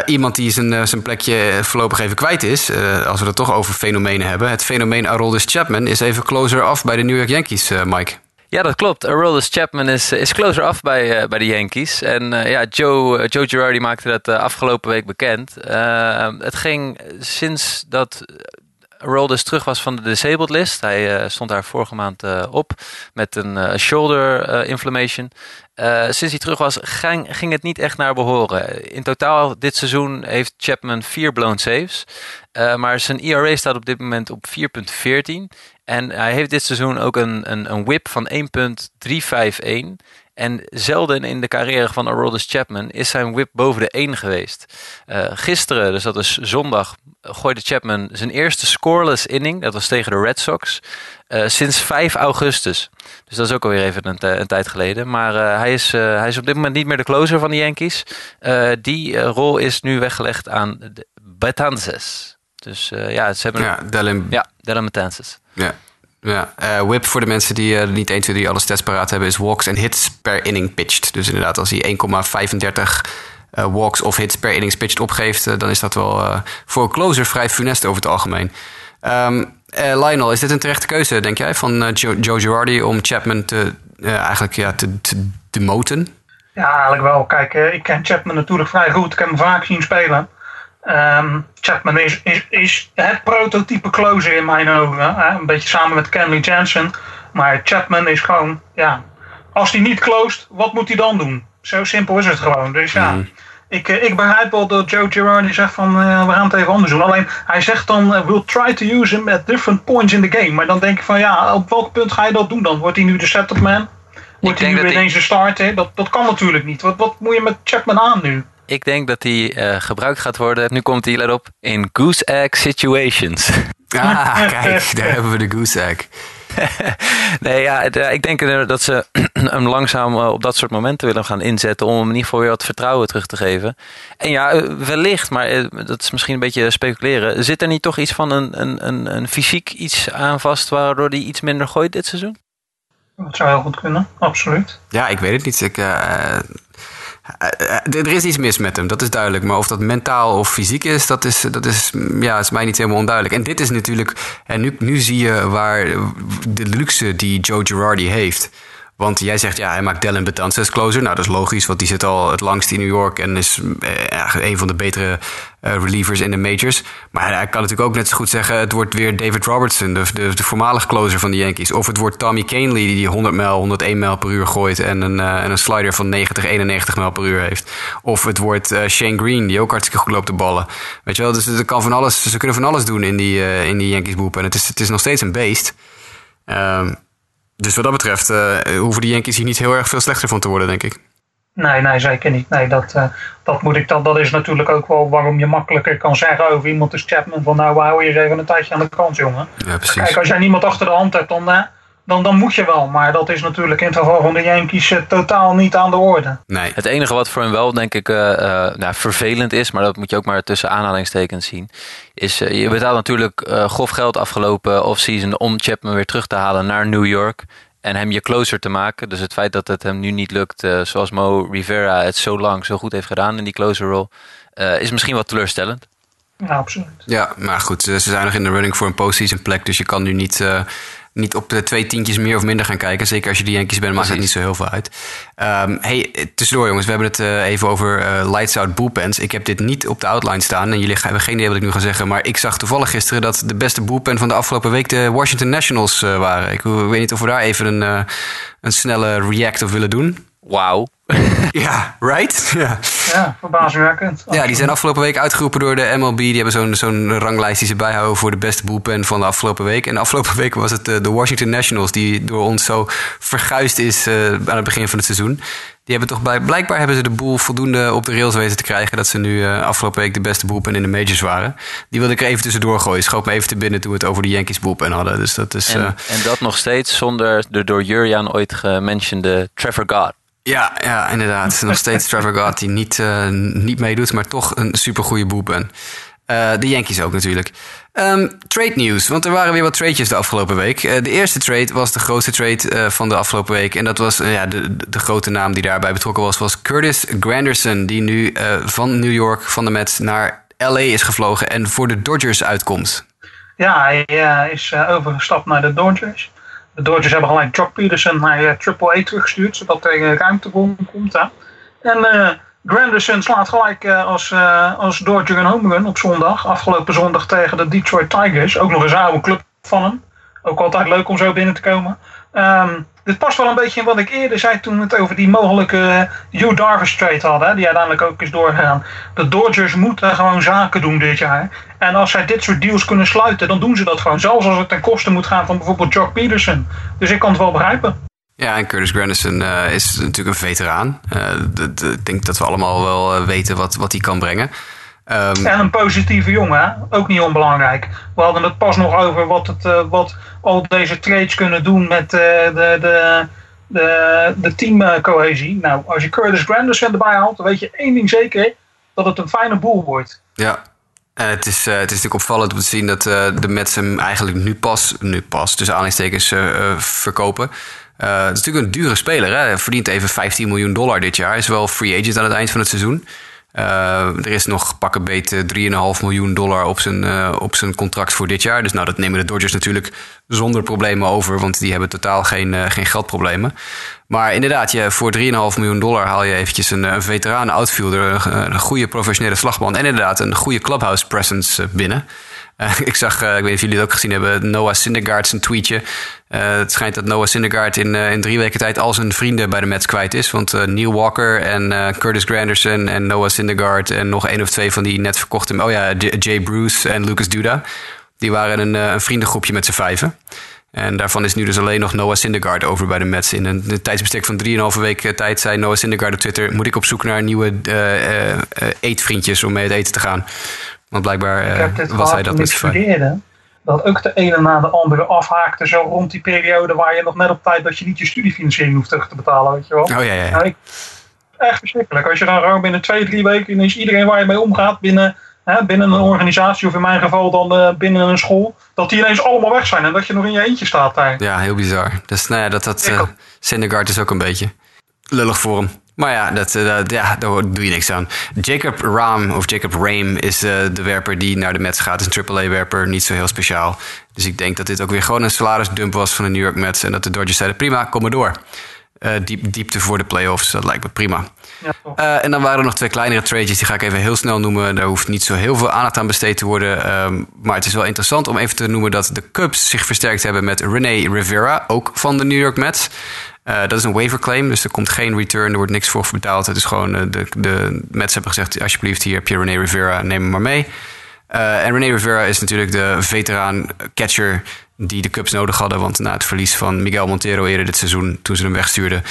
Iemand die zijn, zijn plekje voorlopig even kwijt is, als we het toch over fenomenen hebben. Het fenomeen Aroldis Chapman is even closer af bij de New York Yankees, Mike. Ja, dat klopt. Aroldis Chapman is, is closer af bij, eh, bij de Yankees. En eh, ja, Joe, Joe Girardi maakte dat eh, afgelopen week bekend. Eh, het ging sinds dat Aroldis terug was van de disabled list. Hij eh, stond daar vorige maand eh, op met een eh, shoulder eh, inflammation. Eh, sinds hij terug was, ging, ging het niet echt naar behoren. In totaal dit seizoen heeft Chapman vier blown saves. Eh, maar zijn ERA staat op dit moment op 4,14. En hij heeft dit seizoen ook een, een, een whip van 1,351. En zelden in de carrière van Aroldis Chapman is zijn whip boven de 1 geweest. Uh, gisteren, dus dat is zondag, gooide Chapman zijn eerste scoreless inning. Dat was tegen de Red Sox. Uh, sinds 5 augustus. Dus dat is ook alweer even een, een tijd geleden. Maar uh, hij, is, hij is op dit moment niet meer de closer van de Yankees. die rol is nu weggelegd aan de Betances. Dus ja, ze hebben... Ja, Dylan... Ja, Dylan Betances. Ja. Ja, uh, whip voor de mensen die uh, niet 1, 2, 3 alle stats paraat hebben... is walks en hits per inning pitched. Dus inderdaad, als hij 1,35 uh, walks of hits per innings pitched opgeeft... dan is dat wel voor een closer vrij funest over het algemeen. Um, Lionel, is dit een terechte keuze, denk jij, van Joe, Joe Girardi... om Chapman te, eigenlijk ja, te, te demoten? Ja, eigenlijk wel. Kijk, ik ken Chapman natuurlijk vrij goed. Ik heb hem vaak zien spelen... Um, Chapman is, is, is het prototype closer in mijn ogen. Hè? Een beetje samen met Kenley Jansen. Maar Chapman is gewoon, ja, als hij niet closed, wat moet hij dan doen? Zo simpel is het gewoon. Dus ja, mm. ik, eh, ik begrijp wel dat Joe Girardi zegt van uh, we gaan het even anders doen. Alleen hij zegt dan, uh, we'll try to use him at different points in the game. Maar dan denk ik van ja, op welk punt ga je dat doen dan? Wordt hij nu de setup man? Wordt hij nu ineens de starter? Dat, dat kan natuurlijk niet. Wat, wat moet je met Chapman aan nu? Ik denk dat die uh, gebruikt gaat worden. Nu komt hij, let op, in goose egg situations. Ah, kijk, daar hebben we de goose egg. nee, ja, ik denk dat ze hem langzaam op dat soort momenten willen gaan inzetten om hem in ieder geval weer wat vertrouwen terug te geven. En ja, eh, wellicht, maar eh, dat is misschien een beetje speculeren. Zit er niet toch iets van een, een, een, een fysiek iets aan vast waardoor hij iets minder gooit dit seizoen? Dat zou heel goed kunnen, absoluut. Ja, ik weet het niet. Ik, uh, eh, eh, er is iets mis met hem, dat is duidelijk. Maar of dat mentaal of fysiek is, dat is, dat is, ja, is mij niet helemaal onduidelijk. En dit is natuurlijk, en nu, nu zie je waar de luxe die Joe Girardi heeft. Want jij zegt, ja, hij maakt Dylan Betances closer. Nou, dat is logisch, want die zit al het langst in New York... en is eh, een van de betere uh, relievers in de majors. Maar hij kan natuurlijk ook net zo goed zeggen... het wordt weer David Robertson, de, de, de voormalige closer van de Yankees. Of het wordt Tommy Canely, die 100 mijl, 101 mijl per uur gooit... en een, uh, en een slider van 90, 91 mijl per uur heeft. Of het wordt uh, Shane Green, die ook hartstikke goed loopt te ballen. Weet je wel, dus kan van alles, ze kunnen van alles doen in die, in die Yankees boep. En het is, het is nog steeds een beest. Um, dus wat dat betreft uh, hoeven de Yankees hier niet heel erg veel slechter van te worden, denk ik. Nee, nee, zeker niet. Nee, dat, uh, dat, moet ik, dat, dat is natuurlijk ook wel waarom je makkelijker kan zeggen over iemand als Chapman. Van nou, we houden je even een tijdje aan de kant, jongen. Ja, precies. Kijk, als jij niemand achter de hand hebt, dan, uh, dan, dan moet je wel. Maar dat is natuurlijk in het geval van de Yankees uh, totaal niet aan de orde. Nee. Het enige wat voor hem wel, denk ik, uh, nou, vervelend is, maar dat moet je ook maar tussen aanhalingstekens zien, is je betaalt natuurlijk grof geld afgelopen offseason om Chapman weer terug te halen naar New York en hem je closer te maken. Dus het feit dat het hem nu niet lukt, zoals Mo Rivera het zo lang zo goed heeft gedaan in die closer role, is misschien wat teleurstellend. Ja, absoluut. Ja, maar goed, ze zijn nog in de running voor een postseason plek, dus je kan nu niet niet op de twee tientjes meer of minder gaan kijken. Zeker als je de Yankees bent, maakt het niet zo heel veel uit. Um, hey, tussendoor jongens, we hebben het uh, even over uh, lights out bullpens. Ik heb dit niet op de outline staan en jullie hebben geen idee wat ik nu ga zeggen. Maar ik zag toevallig gisteren dat de beste bullpen van de afgelopen week de Washington Nationals uh, waren. Ik weet niet of we daar even een, een snelle react op willen doen. Wauw. ja, right? Ja, ja verbazingwekkend. Ja, die zijn afgelopen week uitgeroepen door de MLB. Die hebben zo'n zo'n ranglijst die ze bijhouden voor de beste bullpen van de afgelopen week. En de afgelopen week was het de Washington Nationals, die door ons zo verguisd is uh, aan het begin van het seizoen. Die hebben toch bij, blijkbaar hebben ze de boel voldoende op de rails weten te krijgen. Dat ze nu uh, afgelopen week de beste bullpen in de majors waren. Die wilde ik er even tussendoor gooien. Schoot me even te binnen toen we het over de Yankees bullpen hadden. Dus dat is, en, uh, en dat nog steeds zonder de door Jurjan ooit gementionde Trevor God. Ja, ja, inderdaad. Nog steeds Trevor Gott die niet, uh, niet meedoet, maar toch een supergoeie boepen. Uh, de Yankees ook natuurlijk. Um, trade news, want er waren weer wat tradejes de afgelopen week. Uh, de eerste trade was de grootste trade van de afgelopen week. En dat was ja, de, de grote naam die daarbij betrokken was, was Curtis Granderson. Die nu van New York, van de Mets, naar LA is gevlogen en voor de Dodgers uitkomt. Ja, hij is overgestapt naar de Dodgers. De Dodgers hebben gelijk Jock Peterson naar uh, Triple A teruggestuurd, zodat er ruimte voor komt. Hè. En uh, Granderson slaat gelijk als, als Dodger een home run op zondag. Afgelopen zondag tegen de Detroit Tigers. Ook nog een oude club van hem. Ook altijd leuk om zo binnen te komen. Um, dit past wel een beetje in wat ik eerder zei toen we het over die mogelijke Hugh Darvish trade hadden. Die uiteindelijk ook is doorgegaan. De Dodgers moeten gewoon zaken doen dit jaar. En als zij dit soort deals kunnen sluiten, dan doen ze dat gewoon. Zelfs als het ten koste moet gaan van bijvoorbeeld Jock Peterson. Dus ik kan het wel begrijpen. Ja, en Curtis Grandison uh, is natuurlijk een veteraan. Uh, ik denk dat we allemaal wel weten wat, wat hij kan brengen. Um, en een positieve jongen, ook niet onbelangrijk. We hadden het pas nog over wat, het, wat al deze trades kunnen doen met de, de, de, de teamcohesie. Nou, als je Curtis Grandison erbij haalt, dan weet je één ding zeker: dat het een fijne boel wordt. Ja, het, is, uh, het is natuurlijk opvallend om te zien dat uh, de Mets hem eigenlijk nu pas, nu pas aanhalingstekens, verkopen. het is natuurlijk een dure speler. Hè? Hij verdient even 15 miljoen dollar dit jaar. Hij is wel free agent aan het eind van het seizoen. Er is nog pakken beet 3,5 miljoen dollar op zijn, op zijn contract voor dit jaar. Dus nou, dat nemen de Dodgers natuurlijk zonder problemen over, want die hebben totaal geen, geen geldproblemen. Maar inderdaad, je, voor 3,5 miljoen dollar haal je eventjes een, een veteraan outfielder, een, goede professionele slagman en inderdaad een goede clubhouse presence eh, binnen. Uh, ik zag, uh, ik weet niet of jullie het ook gezien hebben, Noah Syndergaard zijn tweetje. Uh, het schijnt dat Noah Syndergaard in, in drie weken tijd al zijn vrienden bij de Mets kwijt is. Want Neil Walker en Curtis Granderson en Noah Syndergaard en nog één of twee van die net verkochte... Oh ja, Jay Bruce en Lucas Duda. Die waren een, een vriendengroepje met z'n vijven. En daarvan is nu dus alleen nog Noah Syndergaard over bij de Mets. In een, tijdsbestek van 3,5 weken tijd zei Noah Syndergaard op Twitter... moet ik op zoek naar nieuwe uh, uh, eetvriendjes om mee het eten te gaan. Want blijkbaar was hij dat niet zo Dat ook de ene na de andere afhaakte zo rond die periode... waar je nog net op tijd dat je niet je studiefinanciering hoeft terug te betalen. Weet je wel? Oh ja, ja. ja. Nou, echt verschrikkelijk. Als je dan gewoon binnen twee, drie weken... is iedereen waar je mee omgaat binnen hè, binnen een organisatie of in mijn geval dan uh, binnen een school, dat die ineens allemaal weg zijn en dat je nog in je eentje staat daar. Ja, heel bizar. Dus nou ja, dat, dat uh, Syndergaard is ook een beetje lullig voor hem. Maar ja, dat, uh, ja, daar doe je niks aan. Jacob Rahm, of Jacob Rame, is uh, de werper die naar de Mets gaat. Is een AAA-werper, niet zo heel speciaal. Dus ik denk dat dit ook weer gewoon een salarisdump was van de New York Mets. En dat de Dodgers zeiden, prima, kom maar door. Uh, diep, diepte voor de playoffs, dat lijkt me prima. Uh, en dan waren er nog twee kleinere trades, die ga ik even heel snel noemen. Daar hoeft niet zo heel veel aandacht aan besteed te worden. Um, maar het is wel interessant om even te noemen dat de Cubs zich versterkt hebben met René Rivera, ook van de New York Mets. Uh, dat is een waiver claim, dus er komt geen return, er wordt niks voor betaald. Het is gewoon, uh, de, de Mets hebben gezegd, alsjeblieft, hier heb je René Rivera, neem hem maar mee. Uh, en René Rivera is natuurlijk de veteraan catcher die de Cubs nodig hadden. Want na het verlies van Miguel Montero eerder dit seizoen, toen ze hem wegstuurden,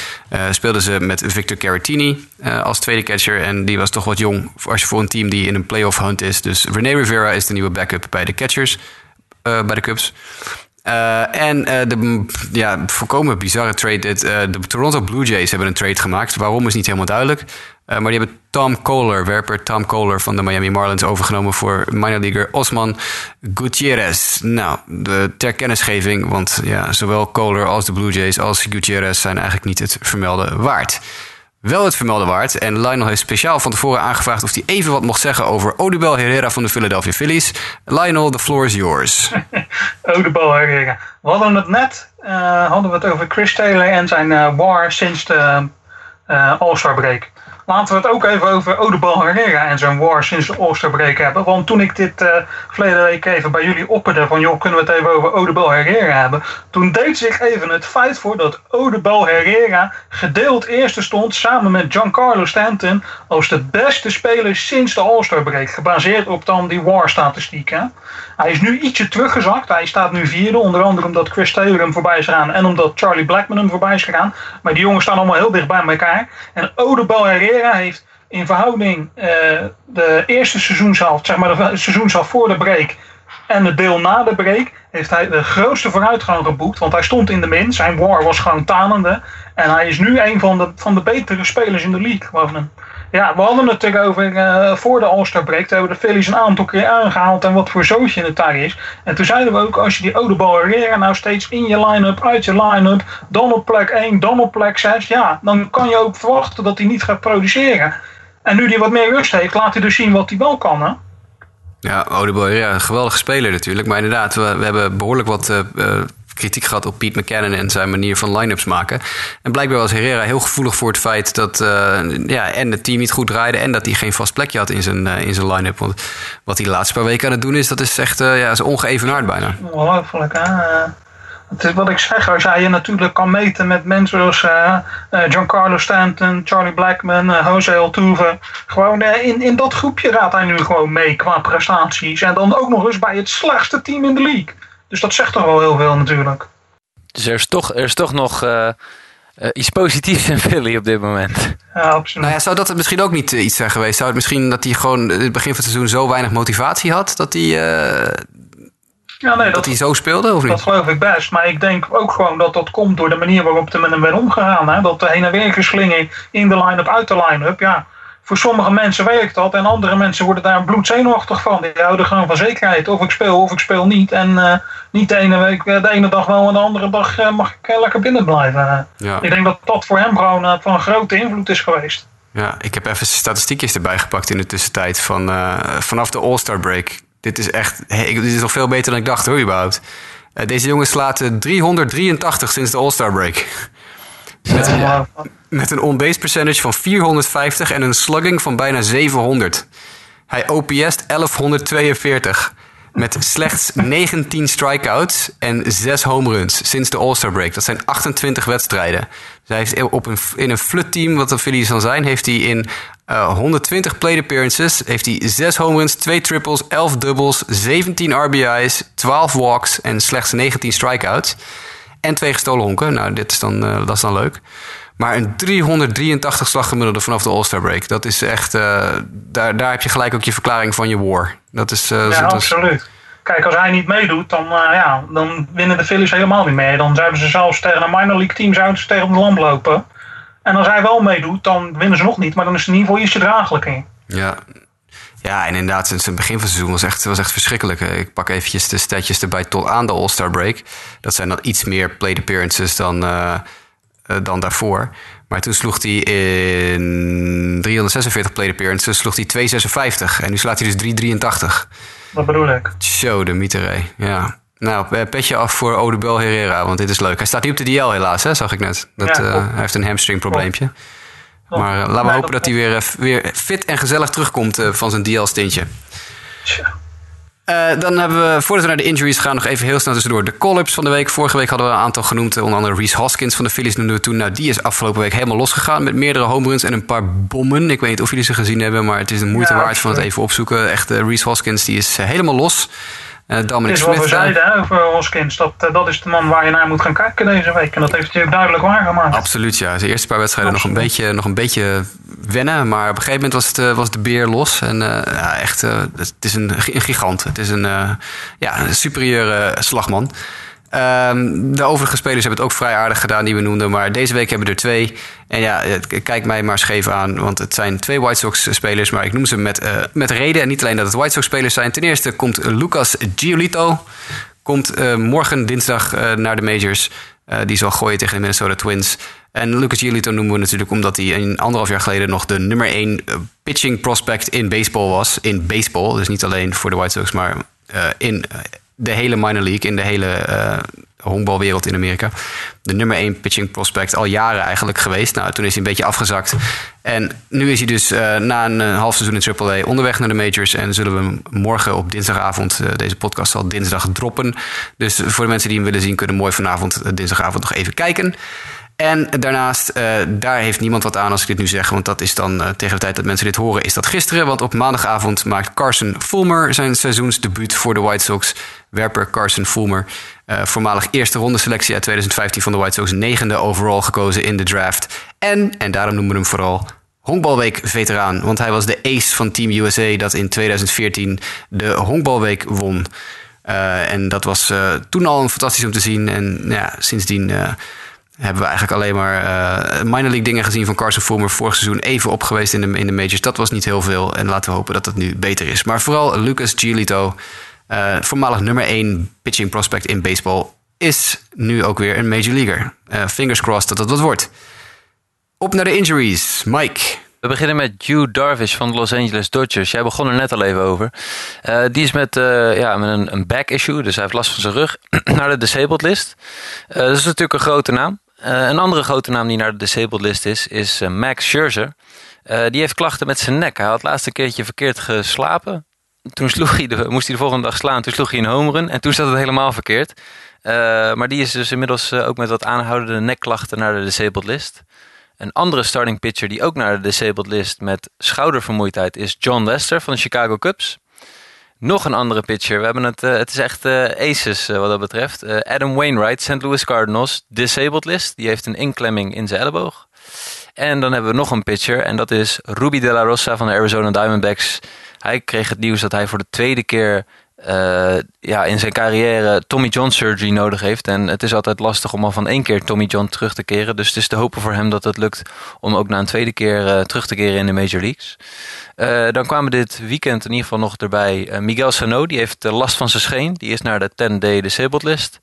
speelden ze met Victor Caratini als tweede catcher. En die was toch wat jong als je voor een team die in een playoff hunt is. Dus René Rivera is de nieuwe backup bij de catchers, bij de Cubs. En de ja, volkomen bizarre trade. de Toronto Blue Jays hebben een trade gemaakt. Waarom is niet helemaal duidelijk. Maar die hebben Tom Kohler, werper Tom Kohler van de Miami Marlins, overgenomen voor minor leaguer Osman Gutierrez. Nou, de, ter kennisgeving, want ja, zowel Kohler als de Blue Jays als Gutierrez zijn eigenlijk niet het vermelden waard. Wel het vermelden waard. En Lionel heeft speciaal van tevoren aangevraagd of hij even wat mocht zeggen over Odubel Herrera van de Philadelphia Phillies. Lionel, the floor is yours. Odubel Herrera. We hadden het net, uh, hadden we het over Chris Taylor en zijn uh, war sinds de uh, All-Star break. Laten we het ook even over Odebal Herrera en zijn war sinds de Oosterbreek hebben. Want toen ik dit uh, verleden week even bij jullie opperde van joh, kunnen we het even over Odebal Herrera hebben. Toen deed zich even het feit voor dat Odebal Herrera gedeeld eerste stond samen met Giancarlo Stanton als de beste speler sinds de All-Star. Gebaseerd op dan die war statistieken. Hij is nu ietsje teruggezakt. Hij staat nu vierde. Onder andere omdat Chris Taylor hem voorbij is gegaan. En omdat Charlie Blackman hem voorbij is gegaan. Maar die jongens staan allemaal heel dicht bij elkaar. En Odebal Herrera heeft in verhouding uh, de eerste seizoenshelft, zeg maar de seizoenshelft voor de break en het deel na de break, heeft hij de grootste vooruitgang geboekt. Want hij stond in de min, zijn war was gewoon talende. En hij is nu een van de, van de betere spelers in de league. Gewoon ja, we hadden het erover uh, voor de All-Star break. Toen hebben de Phillies een aantal keer aangehaald en wat voor zootje het daar is. En toen zeiden we ook, als je die Odebal Herrera nou steeds in je line-up, uit je line-up, dan op plek 1, dan op plek 6, ja, dan kan je ook verwachten dat hij niet gaat produceren. En nu hij wat meer rust heeft, laat hij dus zien wat hij wel kan, hè? Ja, Odebal Herrera, een geweldige speler natuurlijk. Maar inderdaad, we, we hebben behoorlijk wat uh, kritiek gehad op Pete McCannon en zijn manier van line-ups maken. En blijkbaar was Herrera heel gevoelig voor het feit dat uh, ja, en het team niet goed draaide en dat hij geen vast plekje had in zijn, uh, in zijn line-up. Want wat hij de laatste paar weken aan het doen is, dat is echt uh, ja, is ongeëvenaard bijna. Ongelooflijk? Het is wat ik zeg, als jij je natuurlijk kan meten met mensen zoals Giancarlo Stanton, Charlie Blackman, Jose Altuve. Gewoon in, in dat groepje gaat hij nu gewoon mee qua prestaties. En dan ook nog eens bij het slechtste team in de league. Dus dat zegt toch wel heel veel natuurlijk. Dus er is toch, er is toch nog uh, Uh, iets positiefs in Philly op dit moment. Ja, absoluut. Nou ja, zou dat misschien ook niet iets zijn geweest? Zou het misschien dat hij gewoon in het begin van het seizoen zo weinig motivatie had dat hij, ja, nee, dat, dat, hij zo speelde? Of niet? Dat geloof ik best. Maar ik denk ook gewoon dat dat komt door de manier waarop er met hem werd omgegaan. Hè? Dat de heen en weer geslingen in de line-up, uit de line-up. Ja, voor sommige mensen werkt dat en andere mensen worden daar bloedzenuwachtig van. Die houden gewoon van zekerheid. Of ik speel of ik speel niet. En uh, niet de ene, week, de ene dag wel en de andere dag uh, mag ik uh, lekker binnen blijven. Ja. Ik denk dat dat voor hem gewoon van grote invloed is geweest. Ja, ik heb even statistiekjes erbij gepakt in de tussentijd van vanaf de All-Star break. Dit is echt, hey, dit is nog veel beter dan ik dacht hoor, überhaupt. deze jongen slaat 383 sinds de All-Star break. Met een, met een on-base percentage van 450 en een slugging van bijna 700. Hij OPS't 1142. Met slechts 19 strikeouts en 6 home runs sinds de All-Star break. Dat zijn 28 wedstrijden. Dus op een, in een flut team, wat de Phillies dan zijn, heeft hij in uh, 120 plate appearances. Heeft hij 6 home runs, 2 triples, 11 doubles, 17 RBI's, 12 walks en slechts 19 strikeouts. En twee gestolen honken. Nou, dit is dan, uh, dat is dan leuk. Maar een 383 slaggemiddelde vanaf de All-Star break. Dat is echt. Uh, daar, daar heb je gelijk ook je verklaring van je war. Dat is. Uh, ja, absoluut. Kijk, als hij niet meedoet, dan, uh, ja, dan winnen de Phillies helemaal niet mee. Dan zouden ze zelfs tegen een minor league team zouden ze tegen de lamp lopen. En als hij wel meedoet, dan winnen ze nog niet. Maar dan is het in ieder geval ietsje draaglijk in. Ja, ja, en inderdaad, sinds het begin van het seizoen was echt, was echt verschrikkelijk. Ik pak eventjes de statjes erbij tot aan de All-Star break. Dat zijn dan iets meer plate appearances dan, uh, dan daarvoor. Maar toen sloeg hij in 346 plate appearances sloeg hij 256. En nu slaat hij dus 383. Dat bedoel ik. Show de mieterij, ja. Nou, eh, petje af voor Odebel Herrera, want dit is leuk. Hij staat nu op de DL helaas, hè, zag ik net. Dat, ja, hij heeft een hamstring probleempje. Maar uh, laten we hopen dat hij weer, weer fit en gezellig terugkomt uh, van zijn DL-stintje. Dan hebben we, voordat we naar de injuries gaan, nog even heel snel tussendoor. De call-ups van de week. Vorige week hadden we een aantal genoemd. Onder andere Reese Hoskins van de Phillies noemden we toen. Nou, die is afgelopen week helemaal losgegaan met meerdere home runs en een paar bommen. Ik weet niet of jullie ze gezien hebben, maar het is de moeite ja, waard van het even opzoeken. Echt, Reese Hoskins die is helemaal los. Uh, Dominic het is wat we zeiden over Hoskins. Dat, uh, dat is de man waar je naar moet gaan kijken deze week. En dat heeft hij duidelijk waargemaakt. Absoluut, ja. De eerste paar wedstrijden nog een, beetje, nog een beetje wennen. Maar op een gegeven moment was, het, uh, was de beer los. En ja, echt, het is een, een, gigant. Het is een, ja, een superieure slagman. Um, de overige spelers hebben het ook vrij aardig gedaan die we noemden. Maar deze week hebben we er twee. En ja, kijk mij maar scheef aan. Want het zijn twee White Sox spelers. Maar ik noem ze met, uh, met reden. En niet alleen dat het White Sox spelers zijn. Ten eerste komt Lucas Giolito. Komt uh, morgen dinsdag uh, naar de majors. die zal gooien tegen de Minnesota Twins. En Lucas Giolito noemen we natuurlijk omdat hij een anderhalf jaar geleden nog de nummer één pitching prospect in baseball was. In baseball, dus niet alleen voor de White Sox, maar in de hele minor league, in de hele uh, honkbalwereld in Amerika. De nummer 1 pitching prospect al jaren eigenlijk geweest. Nou, toen is hij een beetje afgezakt. En nu is hij dus uh, na een uh, half seizoen in AAA onderweg naar de majors. En zullen we hem morgen op dinsdagavond, deze podcast zal dinsdag droppen. Dus voor de mensen die hem willen zien, kunnen mooi vanavond, dinsdagavond nog even kijken. En daarnaast, uh, daar heeft niemand wat aan als ik dit nu zeg. Want dat is dan uh, tegen de tijd dat mensen dit horen, is dat gisteren. Want op maandagavond maakt Carson Fulmer zijn seizoensdebuut voor de White Sox. Werper Carson Fulmer, uh, voormalig eerste ronde selectie uit 2015 van de White Sox. Negende overall gekozen in de draft. En, en daarom noemen we hem vooral Honkbalweek veteraan. Want hij was de ace van Team USA dat in 2014 de Honkbalweek won. en dat was toen al een fantastisch om te zien. En ja, sindsdien hebben we eigenlijk alleen maar uh, minor league dingen gezien van Carson Fulmer. Vorig seizoen even op geweest in de, in de majors. Dat was niet heel veel. En laten we hopen dat het nu beter is. Maar vooral Lucas Giolito, uh, voormalig nummer 1 pitching prospect in baseball, is nu ook weer een major leaguer. Uh, fingers crossed dat het wat wordt. Op naar de injuries. Mike. We beginnen met Hugh Darvish van de Los Angeles Dodgers. Jij begon er net al even over. Die is met, ja, met een, een, back issue, dus hij heeft last van zijn rug, naar de disabled list. Dat is natuurlijk een grote naam. Uh, een andere grote naam die naar de disabled list is, is uh, Max Scherzer. Uh, die heeft klachten met zijn nek. Hij had het laatste keertje verkeerd geslapen. Toen sloeg hij de, moest hij de volgende dag slaan. Toen sloeg hij een home En toen zat het helemaal verkeerd. maar die is dus inmiddels ook met wat aanhoudende nekklachten naar de disabled list. Een andere starting pitcher die ook naar de disabled list met schoudervermoeidheid is John Lester van de Chicago Cubs. Nog een andere pitcher. We hebben het, uh, het is echt uh, aces uh, wat dat betreft. Adam Wainwright, St. Louis Cardinals, disabled list. Die heeft een inklemming in zijn elleboog. En dan hebben we nog een pitcher en dat is Ruby De La Rosa van de Arizona Diamondbacks. Hij kreeg het nieuws dat hij voor de tweede keer uh, ja, in zijn carrière Tommy John surgery nodig heeft. En het is altijd lastig om al van één keer Tommy John terug te keren. Dus het is te hopen voor hem dat het lukt om ook na een tweede keer uh, terug te keren in de Major Leagues. Uh, dan kwamen dit weekend in ieder geval nog erbij Miguel Sano. Die heeft last van zijn scheen. Die is naar de 10-day disabled list.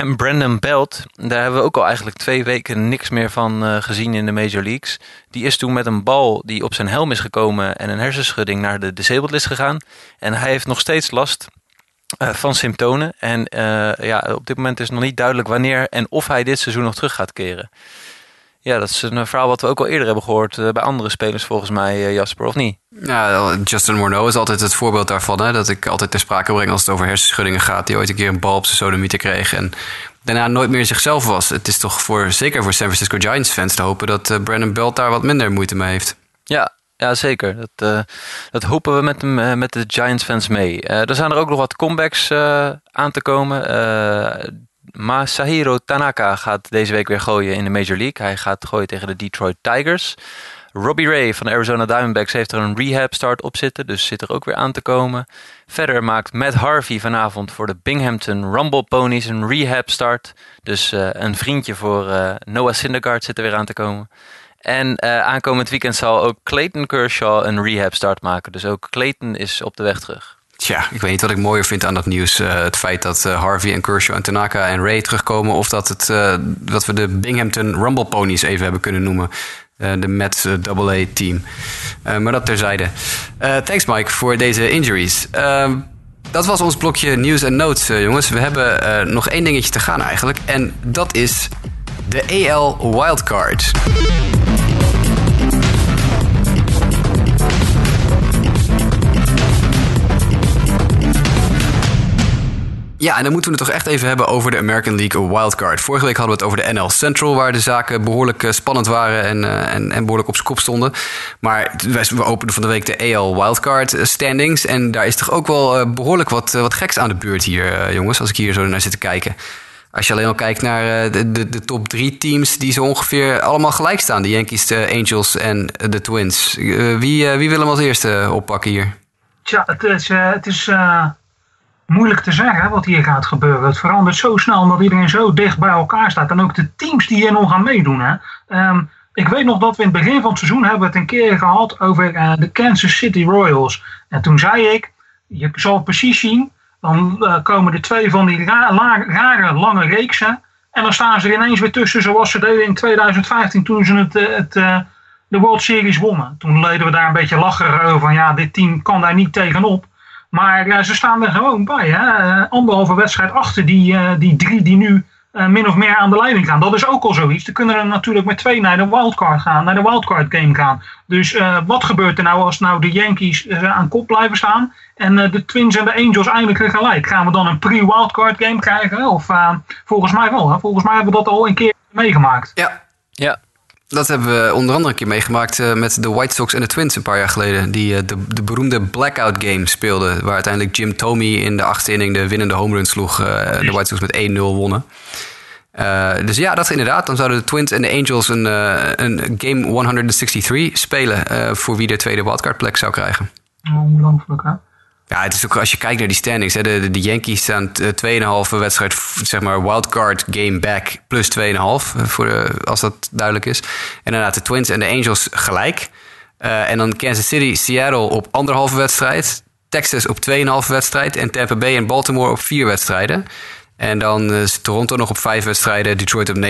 En Brandon Belt, daar hebben we ook al eigenlijk twee weken niks meer van uh, gezien in de Major Leagues. Die is toen met een bal die op zijn helm is gekomen en een hersenschudding naar de disabled list gegaan. En hij heeft nog steeds last uh, van symptomen. En uh, ja, op dit moment is nog niet duidelijk wanneer en of hij dit seizoen nog terug gaat keren. Ja, dat is een verhaal wat we ook al eerder hebben gehoord uh, bij andere spelers volgens mij, Jasper, of niet? Ja, Justin Morneau is altijd het voorbeeld daarvan. Hè, dat ik altijd ter sprake breng als het over hersenschuddingen gaat. Die ooit een keer een bal op zijn sodomieter kreeg en daarna nooit meer zichzelf was. Het is toch voor, zeker voor San Francisco Giants fans te hopen dat Brandon Belt daar wat minder moeite mee heeft. Ja, ja, zeker. Dat, uh, dat hopen we met, uh, met de Giants fans mee. er zijn er ook nog wat comebacks aan te komen. Masahiro Tanaka gaat deze week weer gooien in de Major League. Hij gaat gooien tegen de Detroit Tigers. Robbie Ray van de Arizona Diamondbacks heeft er een rehab start op zitten, dus zit er ook weer aan te komen. Verder maakt Matt Harvey vanavond voor de Binghamton Rumble Ponies een rehab start. Dus uh, een vriendje voor uh, Noah Syndergaard zit er weer aan te komen. En uh, aankomend weekend zal ook Clayton Kershaw een rehab start maken. Dus ook Clayton is op de weg terug. Tja, ik weet niet wat ik mooier vind aan dat nieuws. Uh, het feit dat uh, Harvey en Kershaw en Tanaka en Ray terugkomen. Of dat, het, uh, dat we de Binghamton Rumble Ponies even hebben kunnen noemen. de Mets AA team. maar dat terzijde. thanks Mike voor deze injuries. Ehm, dat was ons blokje nieuws en notes, jongens. We hebben nog één dingetje te gaan eigenlijk. En dat is de AL Wildcard. Ja, en dan moeten we het toch echt even hebben over de American League Wildcard. Vorige week hadden we het over de NL Central, waar de zaken behoorlijk spannend waren en, uh, en, en, behoorlijk op zijn kop stonden. Maar we openen van de week de AL Wildcard standings. En daar is toch ook wel behoorlijk wat, wat geks aan de beurt hier, jongens, als ik hier zo naar zit te kijken. Als je alleen al kijkt naar de, de, de, top drie teams die zo ongeveer allemaal gelijk staan. De Yankees, de Angels en de Twins. wie, wie wil hem als eerste oppakken hier? Tja, het is... het is moeilijk te zeggen wat hier gaat gebeuren. Het verandert zo snel omdat iedereen zo dicht bij elkaar staat. En ook de teams die hier nog gaan meedoen. Hè. Um, ik weet nog dat we in het begin van het seizoen hebben het een keer gehad over uh, de Kansas City Royals. En toen zei ik, je zal precies zien, dan uh, komen er twee van die ra rare lange reeksen. En dan staan ze er ineens weer tussen zoals ze deden in 2015 toen ze het, uh, het de World Series wonnen. Toen leden we daar een beetje lachen over van ja, dit team kan daar niet tegenop. Maar uh, ze staan er gewoon bij. Hè? Uh, anderhalve wedstrijd achter die, uh, die drie die nu min of meer aan de leiding gaan. Dat is ook al zoiets. Dan kunnen er natuurlijk met twee naar de wildcard gaan, naar de wildcard game gaan. Dus wat gebeurt er nou als nou de Yankees aan kop blijven staan en de Twins en de Angels eindelijk gelijk? Gaan we dan een pre-wildcard game krijgen? Of volgens mij wel. Hè? Volgens mij hebben we dat al een keer meegemaakt. Ja, ja. Dat hebben we onder andere een keer meegemaakt uh, met de White Sox en de Twins een paar jaar geleden. Die uh, de, de, beroemde blackout game speelden. Waar uiteindelijk Jim Tomey in de achtste inning de winnende home run sloeg. Uh, de White Sox met 1-0 wonnen. dus ja, dat inderdaad. Dan zouden de Twins en de Angels een, een game 163 spelen. voor wie de tweede wildcard plek zou krijgen. Ongelooflijk hè? Ja, het is ook als je kijkt naar die standings. Hè, de, de Yankees staan 2,5 wedstrijd, zeg maar, wildcard game back plus 2,5. Voor de, als dat duidelijk is. En inderdaad, de Twins en de Angels gelijk. Uh, en dan Kansas City, Seattle op anderhalve wedstrijd. Texas op 2,5 wedstrijd. En Tampa Bay en Baltimore op vier wedstrijden. En dan is Toronto nog op vijf wedstrijden, Detroit op 9,5,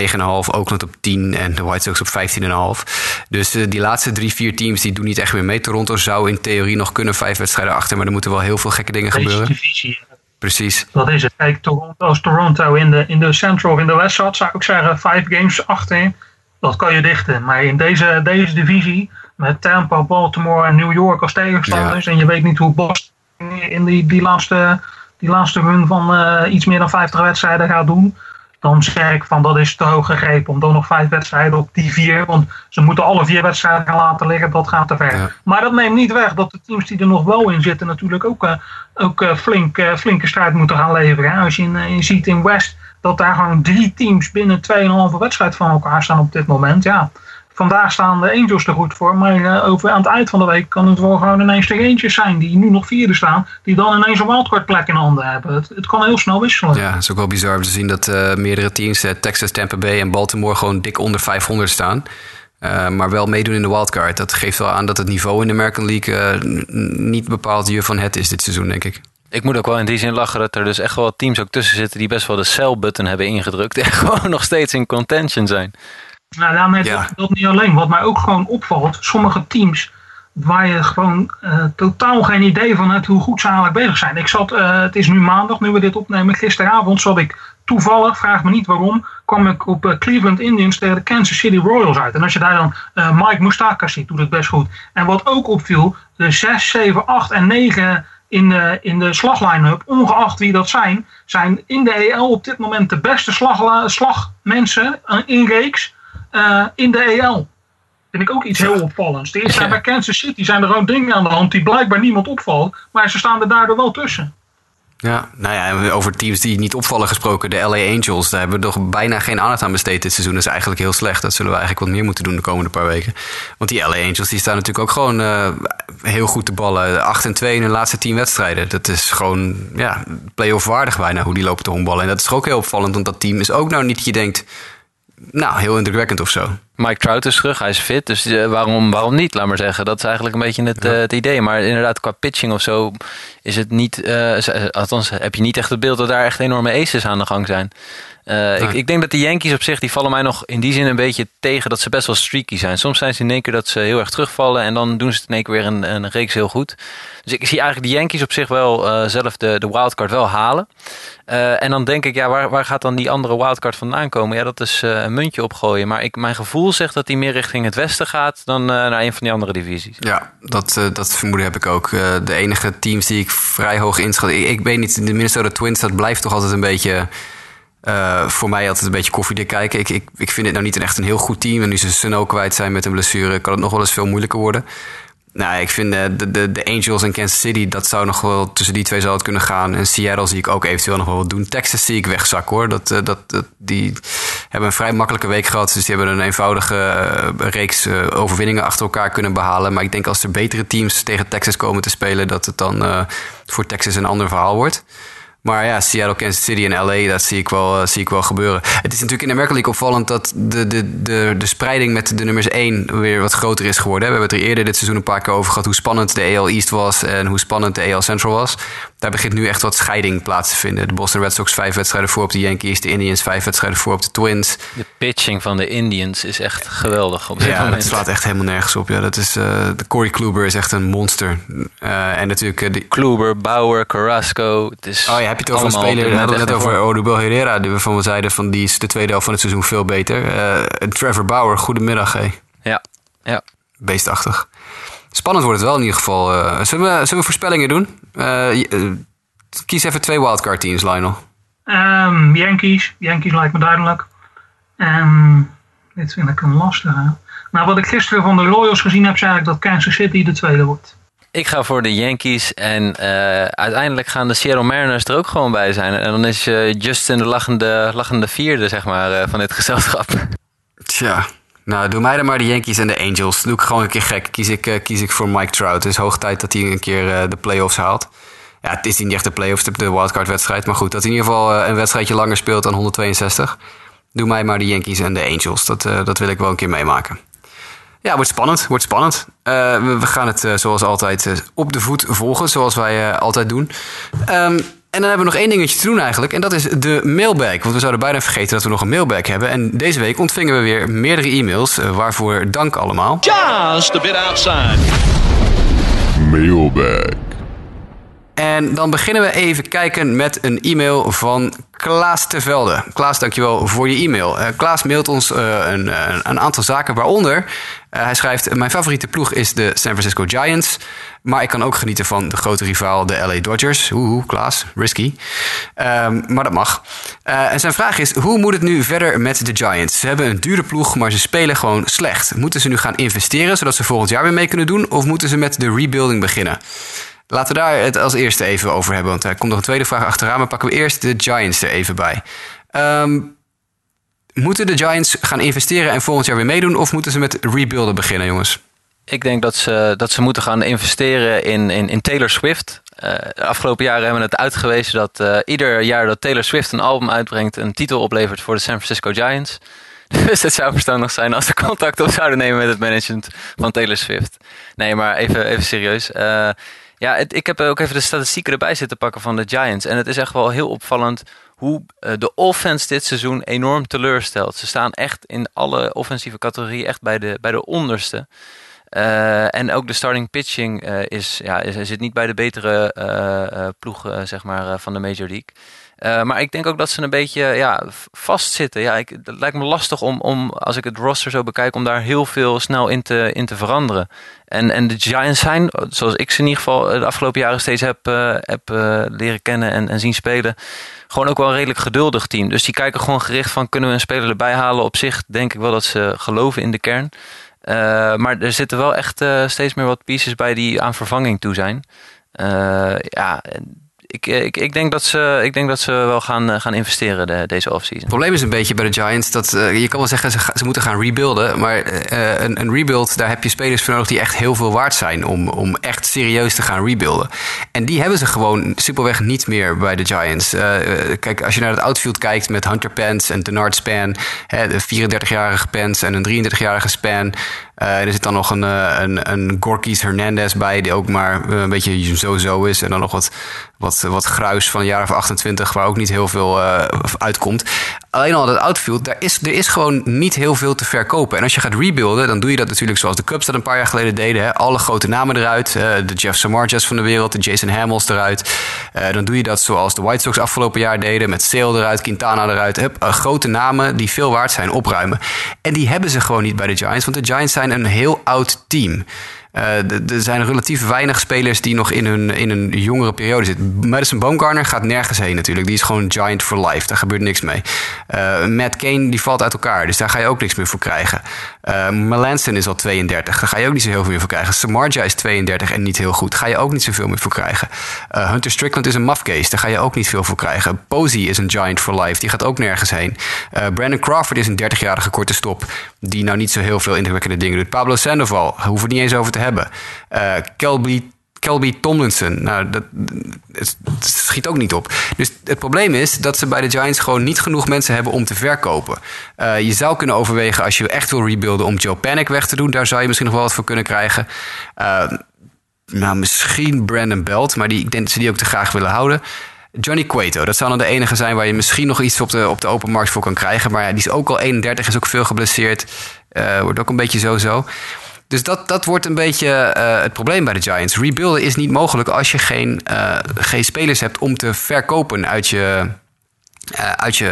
Oakland op 10 en de White Sox op 15,5. Dus uh, die laatste drie, vier teams die doen niet echt meer mee. Toronto zou in theorie nog kunnen vijf wedstrijden achter, maar er moeten wel heel veel gekke dingen Deze gebeuren. Divisie. Precies. Dat is het. Kijk, Toronto, als Toronto in de, in de Central of in de West zat, zou ik zeggen vijf games achter. Dat kan je dichten. Maar in deze, deze divisie, met Tampa, Baltimore en New York als tegenstanders, ja. en je weet niet hoe Boston in die, die laatste die laatste run van uh, iets meer dan 50 wedstrijden gaat doen. dan zeg ik van dat is te hoog gegrepen om dan nog vijf wedstrijden op die vier. Want ze moeten alle vier wedstrijden gaan laten liggen, dat gaat te ver. Ja. Maar dat neemt niet weg dat de teams die er nog wel in zitten natuurlijk ook, eh, ook eh, flink, eh, flinke strijd moeten gaan leveren. Hè. Als je, in, eh, je ziet in West dat daar gewoon drie teams binnen 2,5 wedstrijd van elkaar staan op dit moment. Ja. Vandaag staan de Angels er goed voor, maar eh, over aan het eind van de week kan het wel gewoon ineens de eentjes zijn die nu nog vierde staan, die dan ineens een wildcard plek in handen hebben. Het, het kan heel snel wisselen. Ja, het is ook wel bizar om te zien dat eh, meerdere teams, eh, Texas, Tampa Bay en Baltimore, gewoon dik onder 500 staan. Eh, maar wel meedoen in de wildcard. Dat geeft wel aan dat het niveau in de American League niet bepaald je van het is dit seizoen, denk ik. Ik moet ook wel in die zin lachen dat er dus echt wel teams ook tussen zitten die best wel de sell-button hebben ingedrukt. En gewoon nog steeds in contention zijn. Nou, daarom heeft Ja. dat, niet alleen. Wat mij ook gewoon opvalt, sommige teams waar je gewoon eh, totaal geen idee van hebt hoe goed ze eigenlijk bezig zijn. Ik zat, eh, het is nu maandag, nu we dit opnemen. Gisteravond zat ik toevallig, vraag me niet waarom, kwam ik op eh, Cleveland Indians tegen de Kansas City Royals uit. En als je daar dan Mike Moustakas ziet, doet het best goed. En wat ook opviel, de 6, 7, 8 en 9 in de, in de slagline-up, ongeacht wie dat zijn, zijn in de EL op dit moment de beste slagla- slagmensen in reeks eh, in de EL. Vind ik ook iets heel opvallends. De eerste bij Kansas City zijn er gewoon dingen aan de hand die blijkbaar niemand opvalt, maar ze staan er daardoor wel tussen. Ja, nou ja, over teams die niet opvallen gesproken, de LA Angels, daar hebben we toch bijna geen aandacht aan besteed dit seizoen. Dat is eigenlijk heel slecht. Dat zullen we eigenlijk wat meer moeten doen de komende paar weken. Want die LA Angels die staan natuurlijk ook gewoon eh, heel goed te ballen. 8 en 2 in hun laatste 10 wedstrijden. Dat is gewoon ja, play-off waardig bijna hoe die lopen te honkballen. En dat is ook heel opvallend, want dat team is ook nou niet dat je denkt, nou, heel indrukwekkend of zo. Mike Trout is terug, hij is fit. Dus eh, waarom, waarom niet, laat maar zeggen. Dat is eigenlijk een beetje het, eh, het idee. Maar inderdaad, qua pitching of zo is het niet... eh, althans, heb je niet echt het beeld dat daar echt enorme aces aan de gang zijn. Eh, ik, ik denk dat de Yankees op zich, die vallen mij nog in die zin een beetje tegen dat ze best wel streaky zijn. Soms zijn ze in één keer dat ze heel erg terugvallen en dan doen ze het in één keer weer een, een reeks heel goed. Dus ik zie eigenlijk de Yankees op zich wel eh, zelf de, de wildcard wel halen. Eh, en dan denk ik, ja, waar, waar gaat dan die andere wildcard vandaan komen? Ja, dat is een muntje opgooien. Maar ik, mijn gevoel zegt dat hij meer richting het westen gaat dan naar een van die andere divisies. Ja, dat, dat vermoeden heb ik ook. De enige teams die ik vrij hoog inschat. Ik, ik weet niet, de Minnesota Twins, dat blijft toch altijd een beetje. Eh, voor mij altijd een beetje koffiedik kijken. Ik, ik, ik vind het nou niet echt een heel goed team. En nu ze Sano kwijt zijn met een blessure, kan het nog wel eens veel moeilijker worden. Nou, ik vind eh, de, de, de Angels en Kansas City, dat zou nog wel tussen die twee zou het kunnen gaan. En Seattle zie ik ook eventueel nog wel wat doen. Texas zie ik wegzakken hoor. Dat, eh, dat, dat, die hebben een vrij makkelijke week gehad. Dus die hebben een eenvoudige reeks overwinningen achter elkaar kunnen behalen. Maar ik denk als er betere teams tegen Texas komen te spelen, dat het dan voor Texas een ander verhaal wordt. Maar ja, Seattle, Kansas City en LA, dat zie ik wel, eh, zie ik wel gebeuren. Het is natuurlijk in de American League opvallend dat de, de, de, de spreiding met de nummers 1 weer wat groter is geworden. We hebben het er eerder dit seizoen een paar keer over gehad hoe spannend de AL East was en hoe spannend de AL Central was. Daar begint nu echt wat scheiding plaats te vinden. De Boston Red Sox vijf wedstrijden voor op de Yankees, de Indians vijf wedstrijden voor op de Twins. De pitching van de Indians is echt geweldig op dit Ja, dat moment. slaat echt helemaal nergens op. Ja, dat is, eh, de Corey Kluber is echt een monster. Eh, en natuurlijk de, Kluber, Bauer, Carrasco. Het is Oh, je hebt het over een speler. We hadden het net over. Odubel Herrera. Die waarvan we zeiden van die is de tweede helft van het seizoen veel beter. Eh, Trevor Bauer, goedemiddag. Hé. Ja, ja. Beestachtig. Spannend wordt het wel in ieder geval. Eh, zullen, we, zullen we voorspellingen doen? Eh, je- kies even twee wildcard teams, Lionel. Ehm, Yankees. Yankees lijkt me duidelijk. Ehm, dit vind ik een lastige. Nou, wat ik gisteren van de Royals gezien heb, zei ik dat Kansas City de tweede wordt. Ik ga voor de Yankees en eh, uiteindelijk gaan de Seattle Mariners er ook gewoon bij zijn. En dan is eh, Justin de lachende, lachende vierde zeg maar, eh, van dit gezelschap. Tja. Nou, doe mij dan maar de Yankees en de Angels. Doe ik gewoon een keer gek. Kies ik, kies ik voor Mike Trout. Het is hoog tijd dat hij een keer de playoffs haalt. Ja, het is niet echt de playoffs, de wildcard wedstrijd. Maar goed, dat hij in ieder geval een wedstrijdje langer speelt dan 162. Doe mij maar de Yankees en de Angels. Dat, dat wil ik wel een keer meemaken. Ja, wordt spannend. Wordt spannend. Eh, we, we gaan het eh, zoals altijd eh, op de voet volgen, zoals wij eh, altijd doen. Ehm, en dan hebben we nog één dingetje te doen eigenlijk. En dat is de mailbag. Want we zouden bijna vergeten dat we nog een mailbag hebben. En deze week ontvingen we weer meerdere e-mails. waarvoor dank allemaal. Just a bit outside. Mailbag. En dan beginnen we even kijken met een e-mail van Klaas Tevelde. Klaas, dankjewel voor je e-mail. Uh, Klaas mailt ons uh, een, een, aantal zaken, waaronder... Hij schrijft, mijn favoriete ploeg is de San Francisco Giants... maar ik kan ook genieten van de grote rivaal, de LA Dodgers. Oeh, Klaas, risky. Um, maar dat mag. en zijn vraag is, hoe moet het nu verder met de Giants? Ze hebben een dure ploeg, maar ze spelen gewoon slecht. Moeten ze nu gaan investeren, zodat ze volgend jaar weer mee kunnen doen... of moeten ze met de rebuilding beginnen? Laten we daar het als eerste even over hebben. Want er komt nog een tweede vraag achteraan. Maar pakken we eerst de Giants er even bij. Um, moeten de Giants gaan investeren en volgend jaar weer meedoen? Of moeten ze met rebuilden beginnen, jongens? Ik denk dat ze, dat ze moeten gaan investeren in, in, in Taylor Swift. Uh, de afgelopen jaren hebben we het uitgewezen dat uh, ieder jaar dat Taylor Swift een album uitbrengt, een titel oplevert voor de San Francisco Giants. Dus het zou verstandig zijn als ze contact op zouden nemen met het management van Taylor Swift. Nee, maar even, even serieus. Uh, ja, ik heb ook even de statistieken erbij zitten pakken van de Giants. En het is echt wel heel opvallend hoe uh, de offense dit seizoen enorm teleurstelt. Ze staan echt in alle offensieve categorieën echt bij de, bij de onderste. Uh, en ook de starting pitching uh, is, ja, is, zit niet bij de betere ploeg zeg maar, van de Major League. Uh, maar ik denk ook dat ze een beetje ja, vastzitten. Ja, ik, het lijkt me lastig om, om, als ik het roster zo bekijk, om daar heel veel snel in te, in te veranderen. En, en de Giants zijn, zoals ik ze in ieder geval de afgelopen jaren steeds heb, heb leren kennen en, en zien spelen, gewoon ook wel een redelijk geduldig team. Dus die kijken gewoon gericht van kunnen we een speler erbij halen. Op zich denk ik wel dat ze geloven in de kern. maar er zitten wel echt steeds meer wat pieces bij die aan vervanging toe zijn. ja, ik, eh, ik, ik, denk dat ze, ik denk dat ze wel gaan, eh, gaan investeren de, deze offseason. Het probleem is een beetje bij de Giants dat uh, je kan wel zeggen ze, ze moeten gaan rebuilden. Maar een, een, rebuild, daar heb je spelers voor nodig die echt heel veel waard zijn om, om echt serieus te gaan rebuilden. En die hebben ze gewoon superweg niet meer bij de Giants. Kijk, als je naar het outfield kijkt met Hunter Pence en Denard Span, de 34-jarige Pence en een 33-jarige Span. Uh, er zit dan nog een, een, een Gorkis Hernandez bij, die ook maar een beetje zo-zo is. En dan nog wat, wat, wat gruis van een jaar of 28, waar ook niet heel veel uitkomt. Alleen al dat outfield, daar is, er is gewoon niet heel veel te verkopen. En als je gaat rebuilden, dan doe je dat natuurlijk zoals de Cubs dat een paar jaar geleden deden. Hè? Alle grote namen eruit. De Jeff Samardzes van de wereld, de Jason Hamels eruit. Dan doe je dat zoals de White Sox afgelopen jaar deden. Met Sale eruit, Quintana eruit. Hup, grote namen die veel waard zijn, opruimen. En die hebben ze gewoon niet bij de Giants. Want de Giants zijn een heel oud team. Uh, er zijn relatief weinig spelers die nog in hun, in een jongere periode zitten. Madison Baumgartner gaat nergens heen natuurlijk. Die is gewoon giant for life. Daar gebeurt niks mee. Uh, Matt Kane die valt uit elkaar. Dus daar ga je ook niks meer voor krijgen. Uh, Melanson is al 32. Daar ga je ook niet zo heel veel meer voor krijgen. Samarja is 32 en niet heel goed. Daar ga je ook niet zoveel meer voor krijgen. Hunter Strickland is een mafcase. Daar ga je ook niet veel voor krijgen. Posey is een giant for life. Die gaat ook nergens heen. Brandon Crawford is een 30-jarige korte stop. Die nou niet zo heel veel indrukwekkende dingen doet. Pablo Sandoval. Hoeven niet eens over te hebben. Uh, Kelby, Kelby Tomlinson, nou, dat, schiet ook niet op. Dus het probleem is dat ze bij de Giants gewoon niet genoeg mensen hebben om te verkopen. Uh, je zou kunnen overwegen als je echt wil rebuilden om Joe Panic weg te doen. Daar zou je misschien nog wel wat voor kunnen krijgen. Uh, nou, misschien Brandon Belt, maar die, ik denk dat ze die ook te graag willen houden. Johnny Cueto, dat zou dan de enige zijn waar je misschien nog iets op de, op de open markt voor kan krijgen. Maar ja, die is ook al 31, is ook veel geblesseerd. Wordt ook een beetje zo-zo. Dus dat, dat wordt een beetje uh, het probleem bij de Giants. Rebuilden is niet mogelijk als je geen, uh, geen spelers hebt om te verkopen uit je, uh, uit je,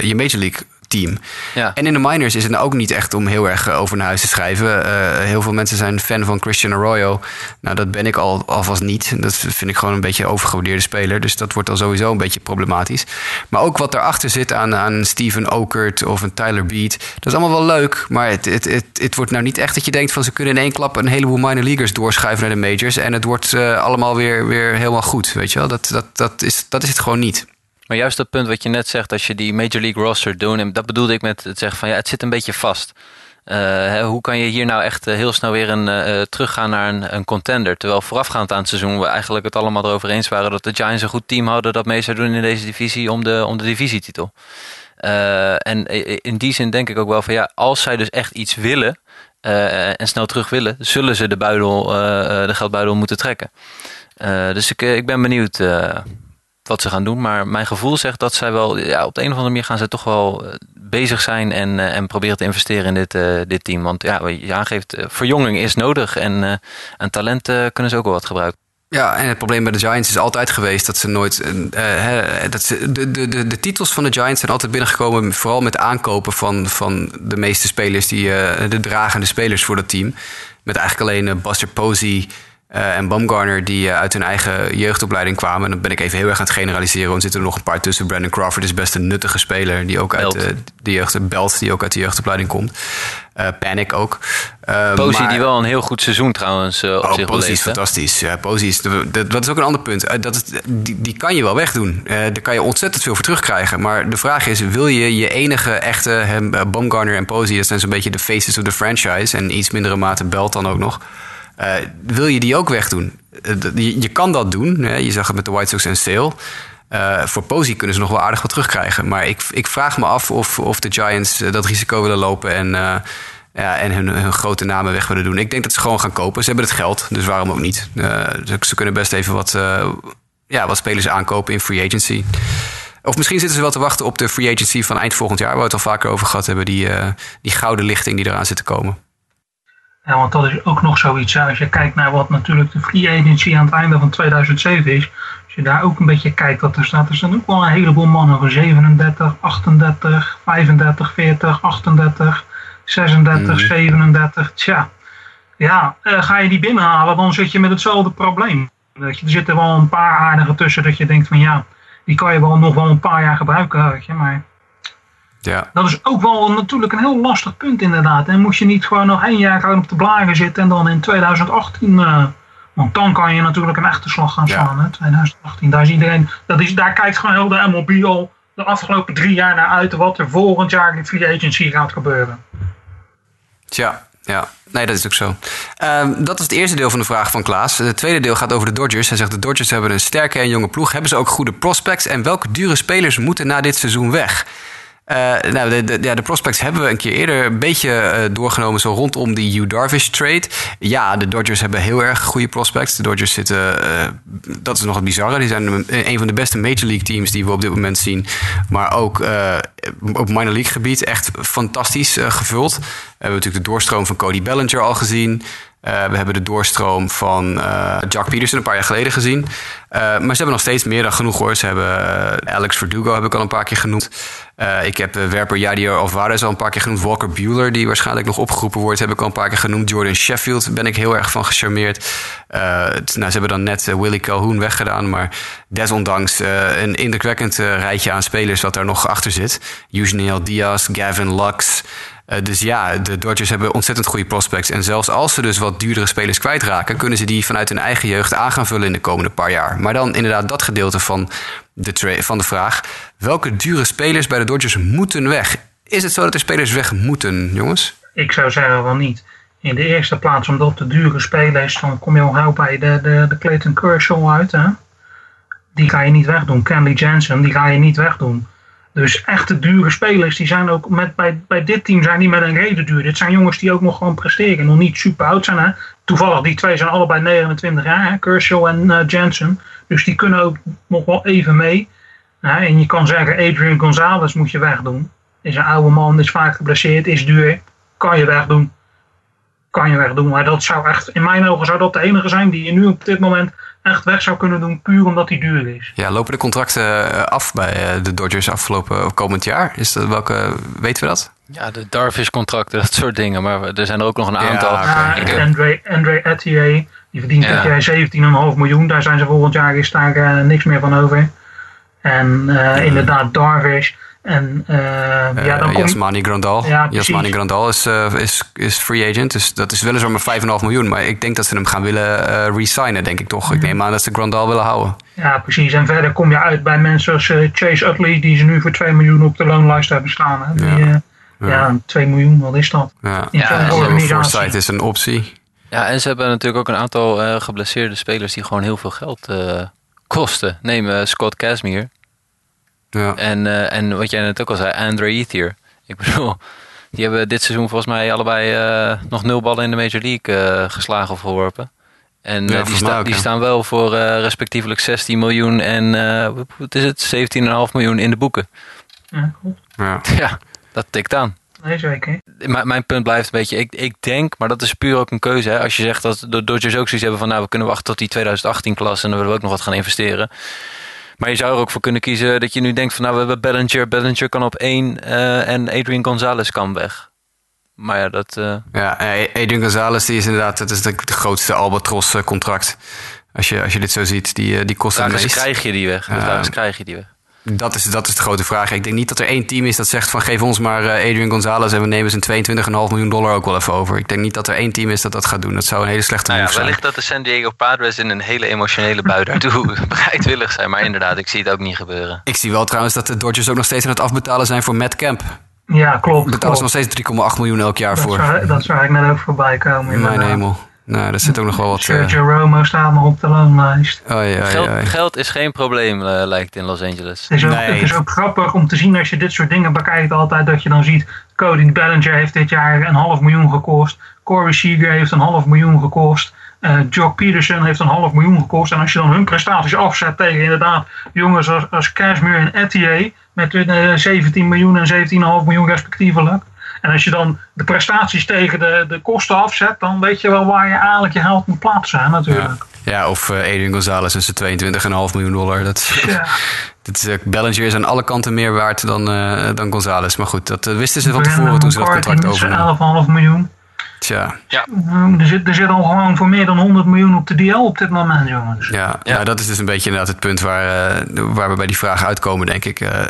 je Major League team. Ja. En in de minors is het nou ook niet echt om heel erg over naar huis te schrijven. Uh, heel veel mensen zijn fan van Christian Arroyo. Nou, dat ben ik al, alvast niet. Dat vind ik gewoon een beetje een overgewaardeerde speler. Dus dat wordt al sowieso een beetje problematisch. Maar ook wat daarachter zit aan, aan Steven Okert of een Tyler Beat. Dat is allemaal wel leuk. Maar het, het, het, het wordt nou niet echt dat je denkt van ze kunnen in één klap een heleboel minor leaguers doorschuiven naar de majors. En het wordt uh, allemaal weer, weer helemaal goed. Weet je wel? Dat, dat, dat, is, dat is het gewoon niet. Maar juist dat punt wat je net zegt, als je die Major League roster doet, en dat bedoelde ik met het zeggen van ja, het zit een beetje vast. Uh, hoe kan je hier nou echt uh, heel snel weer een, uh, teruggaan naar een, een, contender? Terwijl voorafgaand aan het seizoen we eigenlijk het allemaal erover eens waren dat de Giants een goed team hadden dat mee zou doen in deze divisie om de, om de divisietitel. en in die zin denk ik ook wel van ja, als zij dus echt iets willen en snel terug willen, zullen ze de, buidel, de geldbuidel moeten trekken. dus ik, ik ben benieuwd wat ze gaan doen. Maar mijn gevoel zegt dat zij wel, ja, op de een of andere manier gaan ze toch wel eh, bezig zijn en, uh, en proberen te investeren in dit, uh, dit team. Want ja, je aangeeft, verjonging is nodig en, uh, en talent kunnen ze ook wel wat gebruiken. Ja, en het probleem bij de Giants is altijd geweest dat ze nooit. eh, dat ze, de, de, de, de titels van de Giants zijn altijd binnengekomen, vooral met aankopen van, van de meeste spelers, die, eh, de dragende spelers voor dat team. Met eigenlijk alleen eh, Buster Posey eh, en Baumgartner die eh, uit hun eigen jeugdopleiding kwamen. En dan ben ik even heel erg aan het generaliseren, want er zitten er nog een paar tussen. Brandon Crawford is best een nuttige speler, die ook uit de, de jeugd, Belt, die ook uit de jeugdopleiding komt. Eh, Panic ook. Maar- die wel een heel goed seizoen trouwens op Oh, zich Posey is fantastisch. Ja, Posey is, dat, dat is ook een ander punt. Dat is, die, die kan je wel wegdoen. Daar kan je ontzettend veel voor terugkrijgen. Maar de vraag is, wil je je enige echte... Hem, Baumgartner en Posey, dat zijn zo'n beetje de faces of the franchise... en iets mindere mate Belt dan ook nog... Eh, wil je die ook wegdoen? Eh, je, je kan dat doen. Hè? Je zag het met de White Sox en Sale. Eh, voor Posey kunnen ze nog wel aardig wat terugkrijgen. Maar ik, ik vraag me af of, of de Giants dat risico willen lopen... en, ja, en hun, hun grote namen weg willen doen. Ik denk dat ze gewoon gaan kopen. Ze hebben het geld, dus waarom ook niet? Ze, kunnen best even wat, ja, wat spelers aankopen in free agency. Of misschien zitten ze wel te wachten op de free agency van eind volgend jaar... waar we het al vaker over gehad hebben. Die, die gouden lichting die eraan zit te komen. Ja, want dat is ook nog zoiets. Als je kijkt naar wat natuurlijk de free agency aan het einde van 2007 is. Als je daar ook een beetje kijkt wat er staat. Er staan ook wel een heleboel mannen van 37, 38, 35, 40, 38, 36, 37. Tja, ja, eh, ga je die binnenhalen dan zit je met hetzelfde probleem. Weet je, er zitten wel een paar aardige tussen dat je denkt van ja, die kan je wel nog wel een paar jaar gebruiken. Weet je, maar Ja, dat is ook wel natuurlijk een heel lastig punt inderdaad. En moest je niet gewoon nog één jaar gewoon op de blaren zitten en dan in 2018... eh, want dan kan je natuurlijk een echte slag gaan Ja. slaan. Hè? 2018, daar is iedereen... Dat is, daar kijkt gewoon heel de MLB al de afgelopen drie jaar naar uit... wat er volgend jaar in free agency gaat gebeuren. tja, ja. Nee, dat is ook zo. Ehm, dat is het eerste deel van de vraag van Klaas. Het tweede deel gaat over de Dodgers. Hij zegt de Dodgers hebben een sterke en jonge ploeg. Hebben ze ook goede prospects? En welke dure spelers moeten na dit seizoen weg? Eh, nou, de, ja, de prospects hebben we een keer eerder een beetje eh, doorgenomen, zo rondom die Hugh Darvish trade. Ja, de Dodgers hebben heel erg goede prospects. De Dodgers zitten, eh, dat is nog het bizarre, die zijn een, van de beste Major League teams die we op dit moment zien. Maar ook op minor league gebied echt fantastisch gevuld. We hebben natuurlijk de doorstroom van Cody Bellinger al gezien. We hebben de doorstroom van Jack Peterson een paar jaar geleden gezien. Maar ze hebben nog steeds meer dan genoeg hoor. Ze hebben Alex Verdugo heb ik al een paar keer genoemd. Eh, ik heb eh, werper Yadier Alvarez al een paar keer genoemd. Walker Bueller, die waarschijnlijk nog opgeroepen wordt, heb ik al een paar keer genoemd. Jordan Sheffield ben ik heel erg van gecharmeerd. Eh, nou, ze hebben dan net eh, Willie Calhoun weggedaan. Maar desondanks een indrukwekkend rijtje aan spelers wat daar nog achter zit. Eugeniel Diaz, Gavin Lux. Eh, dus ja, de Dodgers hebben ontzettend goede prospects. En zelfs als ze dus wat duurdere spelers kwijtraken, kunnen ze die vanuit hun eigen jeugd aan gaan vullen in de komende paar jaar. Maar dan inderdaad dat gedeelte van de, van de vraag: welke dure spelers bij de Dodgers moeten weg? Is het zo dat er spelers weg moeten, jongens? Ik zou zeggen van niet. In de eerste plaats omdat de dure spelers, dan kom je al gauw bij de, de, de Clayton Kershaw uit. Hè? Die ga je niet wegdoen. Kenley Jensen, die ga je niet wegdoen. Dus echte dure spelers, die zijn ook met, bij, bij dit team zijn die met een reden duur. Dit zijn jongens die ook nog gewoon presteren. Nog niet super oud zijn. Hè? Toevallig, die twee zijn allebei 29 jaar. Kershaw en eh, Jensen. Dus die kunnen ook nog wel even mee. Hè? En je kan zeggen, Adrian Gonzalez moet je wegdoen. Is een oude man, is vaak geblesseerd, is duur. Kan je wegdoen. Kan je wegdoen. Maar dat zou echt, in mijn ogen zou dat de enige zijn die je nu op dit moment echt weg zou kunnen doen. Puur omdat hij duur is. Ja, lopen de contracten eh, af bij eh, de Dodgers afgelopen of komend jaar? Is dat welke, weten we dat? Ja, de Darvish-contracten, dat soort dingen. Maar er zijn er ook nog een aantal. Ja, Andre, Andre Etier, die verdient Ja. dit jaar 17,5 miljoen. Daar zijn ze volgend jaar is daar eh, niks meer van over. En eh, inderdaad Darvish. En eh, ja, dan Eh, kom je... Yasmani Grandal. Ja. Yasmani Grandal is, eh, is, is free agent. Dus dat is weliswaar maar 5,5 miljoen. Maar ik denk dat ze hem gaan willen eh resignen, denk ik toch. Ik neem aan dat ze Grandal willen houden. Ja, precies. En verder kom je uit bij mensen als eh, Chase Utley, die ze nu voor 2 miljoen op de loonlijst hebben staan. Hè. Die, Ja. eh, ja. 2 miljoen, wat is dat? Ja. Ja, is een optie. Ja, en ze hebben natuurlijk ook een aantal eh, geblesseerde spelers die gewoon heel veel geld eh, kosten. Neem eh, Scott Casimir. Ja. En, eh, en wat jij net ook al zei, Andre Ethier. Ik bedoel, die hebben dit seizoen volgens mij allebei eh, nog nul ballen in de Major League eh, geslagen of verworpen. En Ja, die, sta- ook, die staan wel voor eh, respectievelijk 16 miljoen en eh, wat is het, 17,5 miljoen in de boeken. Ja, klopt. Ja. Ja, dat tikt aan. Nee, zeker. M- mijn punt blijft een beetje, ik, ik denk, maar dat is puur ook een keuze. Hè? Als je zegt dat de Dodgers ook zoiets hebben van, nou, we kunnen wachten tot die 2018 klas en dan willen we ook nog wat gaan investeren. Maar je zou er ook voor kunnen kiezen dat je nu denkt van, nou, we hebben Bellinger, Bellinger kan op één eh, en Adrian Gonzalez kan weg. Maar ja, dat... eh, Ja, eh, Adrian Gonzalez die is inderdaad het is de, de grootste albatros contract. Als je, als je dit zo ziet, die, die kost het meest. krijg je die weg. Dus daar krijg je die weg. Dat is, dat is de grote vraag. Ik denk niet dat er één team is dat zegt van geef ons maar eh, Adrian Gonzalez en we nemen zijn 22,5 miljoen dollar ook wel even over. Ik denk niet dat er één team is dat dat gaat doen. Dat zou een hele slechte Nou ja, move zijn. wellicht dat de San Diego Padres in een hele emotionele bui daartoe bereidwillig zijn. Maar inderdaad, ik zie het ook niet gebeuren. Ik zie wel trouwens dat de Dodgers ook nog steeds aan het afbetalen zijn voor Matt Camp. Ja, klopt. Betalen ze nog steeds 3,8 miljoen elk jaar Dat, voor. zou, dat zou ik net ook voorbij komen. Mijn inderdaad. hemel. Nou, daar zit ook nog wel wat... eh Sergio Romo staat nog op de loonlijst. oei, oei, Geld, oei. geld is geen probleem, eh, lijkt in Los Angeles. Het is, ook, Nee. het is ook grappig om te zien als je dit soort dingen bekijkt altijd dat je dan ziet Cody Bellinger heeft dit jaar een half miljoen gekost. Corey Seager heeft een half miljoen gekost. eh Jock Peterson heeft een half miljoen gekost. En als je dan hun prestaties afzet tegen inderdaad jongens als, als Cashmere en Etier met eh, 17 miljoen en 17,5 miljoen respectievelijk. En als je dan de prestaties tegen de, de kosten afzet, dan weet je wel waar je eigenlijk je geld moet plaatsen hè, natuurlijk. Ja, of eh, Adrian Gonzalez en zijn 22,5 miljoen dollar. Dat, Ja. dat is, eh, Bellinger is aan alle kanten meer waard dan, eh, dan Gonzalez. Maar goed, dat wisten ze van tevoren toen ze dat contract overnamen. 11,5 miljoen. Tja, Mm, Er zit, er zit al gewoon voor meer dan 100 miljoen op de DL op dit moment, jongens. ja, Ja. ja. dat is dus een beetje inderdaad het punt waar, eh, waar we bij die vraag uitkomen, denk ik. Eh, eh,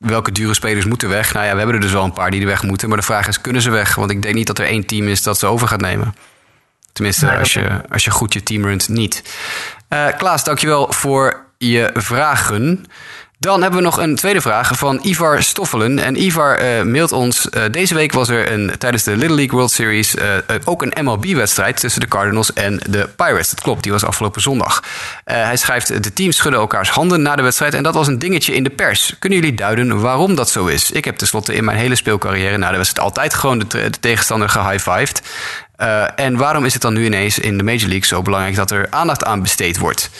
welke dure spelers moeten weg? Nou ja, we hebben er dus wel een paar die er weg moeten. Maar de vraag is, kunnen ze weg? Want ik denk niet dat er één team is dat ze over gaat nemen. Tenminste, Nee, als, je, als je goed je team runt, niet. Eh Klaas, dankjewel voor je vragen. Dan hebben we nog een tweede vraag van Ivar Stoffelen. En Ivar eh, mailt ons. eh, deze week was er een, tijdens de Little League World Series eh, ook een MLB-wedstrijd tussen de Cardinals en de Pirates. Dat klopt, die was afgelopen zondag. Hij schrijft: De teams schudden elkaars handen na de wedstrijd. En dat was een dingetje in de pers. Kunnen jullie duiden waarom dat zo is? Ik heb tenslotte in mijn hele speelcarrière na de wedstrijd altijd gewoon de, de tegenstander gehighfived. Eh en waarom is het dan nu ineens in de Major League zo belangrijk dat er aandacht aan besteed wordt?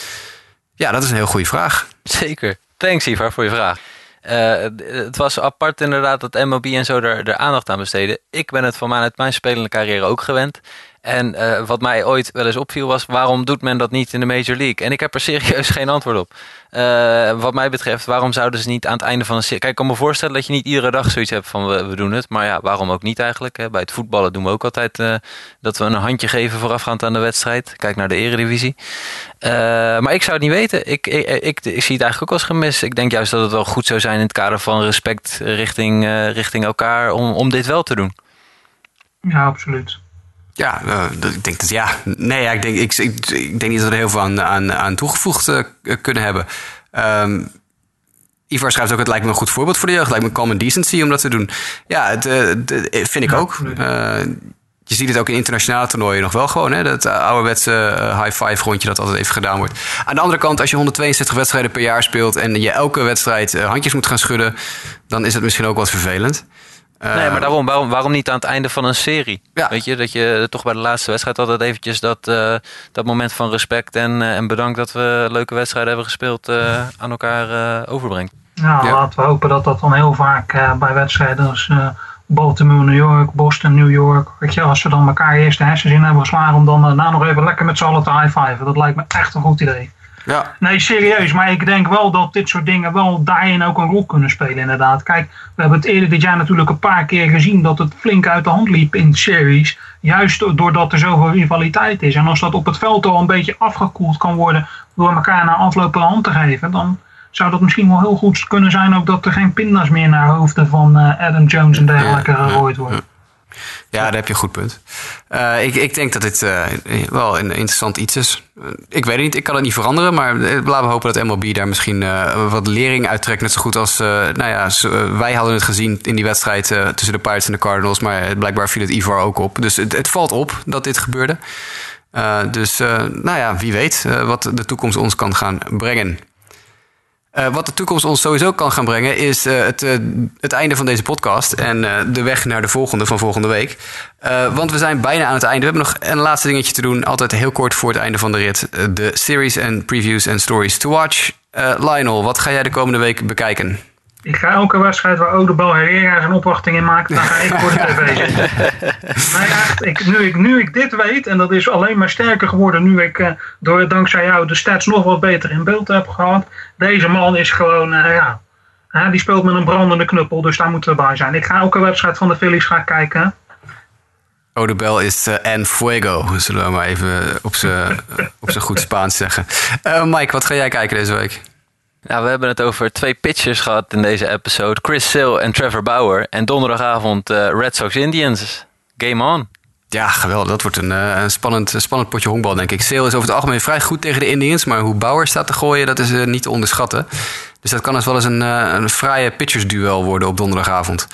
Ja, dat is een heel goede vraag. Zeker. Thanks Ivar voor je vraag. Eh, het was apart inderdaad dat MLB en zo er, aandacht aan besteden. Ik ben het van mijn spelende carrière ook gewend. En eh, wat mij ooit wel eens opviel was, waarom doet men dat niet in de Major League? En ik heb er serieus geen antwoord op. Eh, wat mij betreft, waarom zouden ze niet aan het einde van een serie... Kijk, ik kan me voorstellen dat je niet iedere dag zoiets hebt van we, we doen het. Maar ja, waarom ook niet eigenlijk? Hè? Bij het voetballen doen we ook altijd eh, dat we een handje geven voorafgaand aan de wedstrijd. Kijk naar de eredivisie. Maar ik zou het niet weten. Ik, ik, ik, ik zie het eigenlijk ook als gemis. Ik denk juist dat het wel goed zou zijn in het kader van respect richting, richting elkaar om, om dit wel te doen. Ja, absoluut. Ja, eh, ik denk dat ja. Nee, ja, ik, denk, ik, ik, ik denk niet dat we er heel veel aan, aan, aan toegevoegd eh, kunnen hebben. Ehm Ivar schrijft ook: Het lijkt me een goed voorbeeld voor de jeugd. Het lijkt me common decency om dat te doen. Ja, het, eh, het- vind ik Ja, ook. je ziet het ook in internationale toernooien nog wel gewoon. Hè? Dat ouderwetse high five rondje dat altijd even gedaan wordt. Aan de andere kant, als je 162 wedstrijden per jaar speelt en je elke wedstrijd handjes moet gaan schudden, dan is het misschien ook wat vervelend. Nee, maar daarom, waarom, waarom niet aan het einde van een serie? Ja. Weet je, dat je toch bij de laatste wedstrijd altijd eventjes dat, eh, dat moment van respect en, eh, en bedankt dat we leuke wedstrijden hebben gespeeld eh, aan elkaar eh, overbrengt. Nou, Ja. laten we hopen dat dat dan heel vaak eh, bij wedstrijden als eh, Baltimore, New York, Boston, New York, weet je, als we dan elkaar eerst de hersens in hebben geslagen om dan daarna nog even lekker met z'n allen te high-fiven. Dat lijkt me echt een goed idee. Ja, Nee, serieus. Maar ik denk wel dat dit soort dingen wel daarin ook een rol kunnen spelen, inderdaad. Kijk, we hebben het eerder dit jaar natuurlijk een paar keer gezien dat het flink uit de hand liep in series. Juist doordat er zoveel rivaliteit is. En als dat op het veld al een beetje afgekoeld kan worden door elkaar na afloop een hand te geven, dan zou dat misschien wel heel goed kunnen zijn ook dat er geen pindas meer naar hoofden van eh, Adam Jones en dergelijke gegooid worden. Ja, daar heb je een goed punt. Eh, ik, ik denk dat dit eh, wel een interessant iets is. Ik weet het niet, ik kan het niet veranderen. Maar eh, laten we hopen dat MLB daar misschien wat lering uittrekt. Net zo goed als, nou ja, wij hadden het gezien in die wedstrijd tussen de Pirates en de Cardinals. Maar blijkbaar viel het Ivar ook op. Dus het, het valt op dat dit gebeurde. Dus, nou ja, wie weet wat de toekomst ons kan gaan brengen. Eh, wat de toekomst ons sowieso kan gaan brengen, is eh, het, eh, het einde van deze podcast en de weg naar de volgende van volgende week. Want we zijn bijna aan het einde. We hebben nog een laatste dingetje te doen. Altijd heel kort voor het einde van de rit. De series en previews en stories to watch. Lionel, wat ga jij de komende week bekijken? Ik ga elke wedstrijd waar Odebal Herrera zijn opwachting in maakt, dan ga ik voor de tv zitten. echt, ik, nu, ik, nu ik dit weet, en dat is alleen maar sterker geworden nu ik uh, door, dankzij jou de stats nog wat beter in beeld heb gehad. Deze man is gewoon, uh, ja, uh, die speelt met een brandende knuppel, dus daar moeten we bij zijn. Ik ga elke wedstrijd van de Phillies gaan kijken. Odebel is uh, en fuego, zullen we maar even op zijn goed Spaans zeggen. Mike, wat ga jij kijken deze week? Nou, we hebben het over twee pitchers gehad in deze episode. Chris Sale en Trevor Bauer. En donderdagavond uh, Red Sox Indians. Game on. Ja, geweldig. Dat wordt een, een spannend, spannend potje honkbal, denk ik. Sale is over het algemeen vrij goed tegen de Indians. Maar hoe Bauer staat te gooien, dat is uh, niet te onderschatten. Dus dat kan dus wel eens een, een fraaie pitchersduel worden op donderdagavond.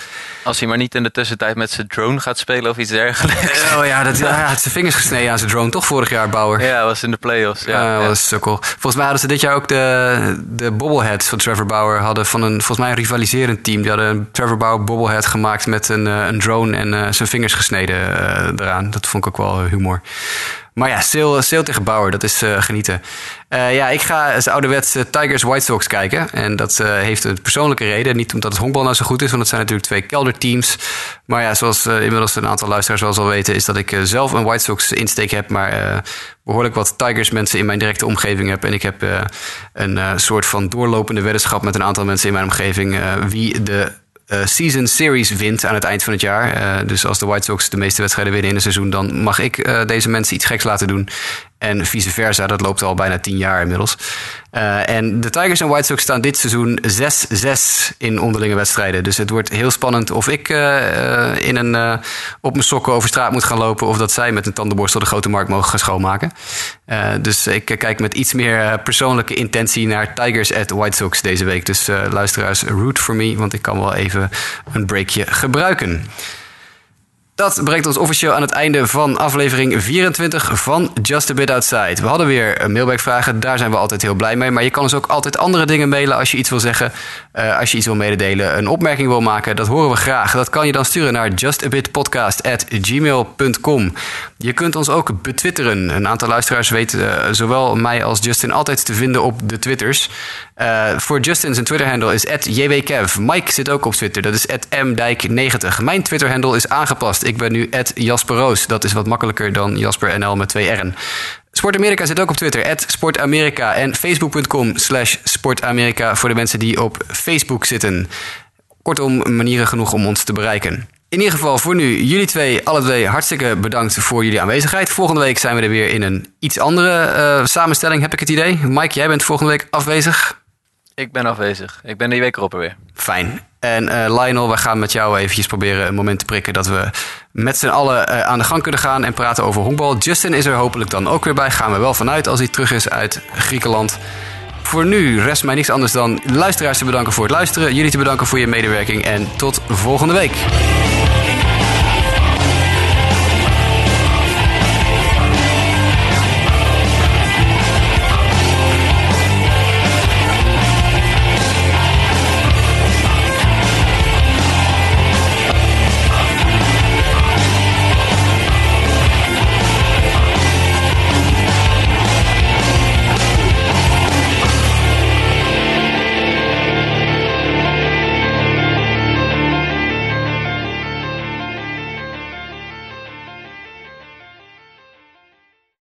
Als hij maar niet in de tussentijd met zijn drone gaat spelen of iets dergelijks. Oh ja, dat, ja, had zijn vingers gesneden aan zijn drone, toch vorig jaar, Bauer? Ja, was in de playoffs. Ja, uh, ja. was sukkel. Volgens mij hadden ze dit jaar ook de, de bobbleheads van Trevor Bauer. Hadden van een, volgens mij een rivaliserend team. Die hadden een Trevor Bauer bobblehead gemaakt met een, een drone en uh, zijn vingers gesneden uh, eraan. Dat vond ik ook wel humor. Maar ja, Sale, tegen Bauer, dat is uh, genieten. Uh, ja, ik ga eens ouderwets uh, Tigers White Sox kijken. En dat heeft een persoonlijke reden. Niet omdat het honkbal nou zo goed is, want het zijn natuurlijk twee kelderteams. Maar ja, zoals inmiddels een aantal luisteraars wel zal weten... is dat ik zelf een White Sox insteek heb... maar behoorlijk wat Tigers mensen in mijn directe omgeving heb. En ik heb een soort van doorlopende weddenschap... met een aantal mensen in mijn omgeving... wie de season series wint aan het eind van het jaar. Uh, dus als de White Sox de meeste wedstrijden winnen in een seizoen, dan mag ik uh, deze mensen iets geks laten doen. En vice versa, dat loopt al bijna tien jaar inmiddels. Uh, en de Tigers en White Sox staan dit seizoen 6-6 in onderlinge wedstrijden. Dus het wordt heel spannend of ik uh, in een, op mijn sokken over straat moet gaan lopen... of dat zij met een tandenborstel de grote markt mogen gaan schoonmaken. dus ik kijk met iets meer persoonlijke intentie naar Tigers at White Sox deze week. Dus luisteraars, root for me, want ik kan wel even een breakje gebruiken. Dat brengt ons officieel aan het einde van aflevering 24 van Just a Bit Outside. We hadden weer mailbackvragen, daar zijn we altijd heel blij mee. Maar je kan ons ook altijd andere dingen mailen als je iets wil zeggen. Uh, als je iets wil mededelen, een opmerking wil maken, dat horen we graag. Dat kan je dan sturen naar justabitpodcast.gmail.com. Je kunt ons ook betwitteren. Een aantal luisteraars weten uh, zowel mij als Justin altijd te vinden op de Twitters. Uh, voor Justin zijn Twitter-handle is jwkev. Mike zit ook op Twitter, dat is mdijk90. Mijn Twitter-handle is aangepast. Ik ben nu Jasperoos. Dat is wat makkelijker dan Jasper NL met twee R'en. Sport Amerika zit ook op Twitter, Sportamerika. En facebook.com slash Sportamerika voor de mensen die op Facebook zitten. Kortom, manieren genoeg om ons te bereiken. In ieder geval voor nu, jullie twee, alle twee, hartstikke bedankt voor jullie aanwezigheid. Volgende week zijn we er weer in een iets andere uh, samenstelling, heb ik het idee. Mike, jij bent volgende week afwezig. Ik ben afwezig. Ik ben die week erop er weer. Fijn. En uh, Lionel, we gaan met jou eventjes proberen een moment te prikken dat we met z'n allen uh, aan de gang kunnen gaan en praten over honkbal. Justin is er hopelijk dan ook weer bij. Gaan we wel vanuit als hij terug is uit Griekenland. Voor nu rest mij niks anders dan luisteraars te bedanken voor het luisteren. Jullie te bedanken voor je medewerking en tot volgende week.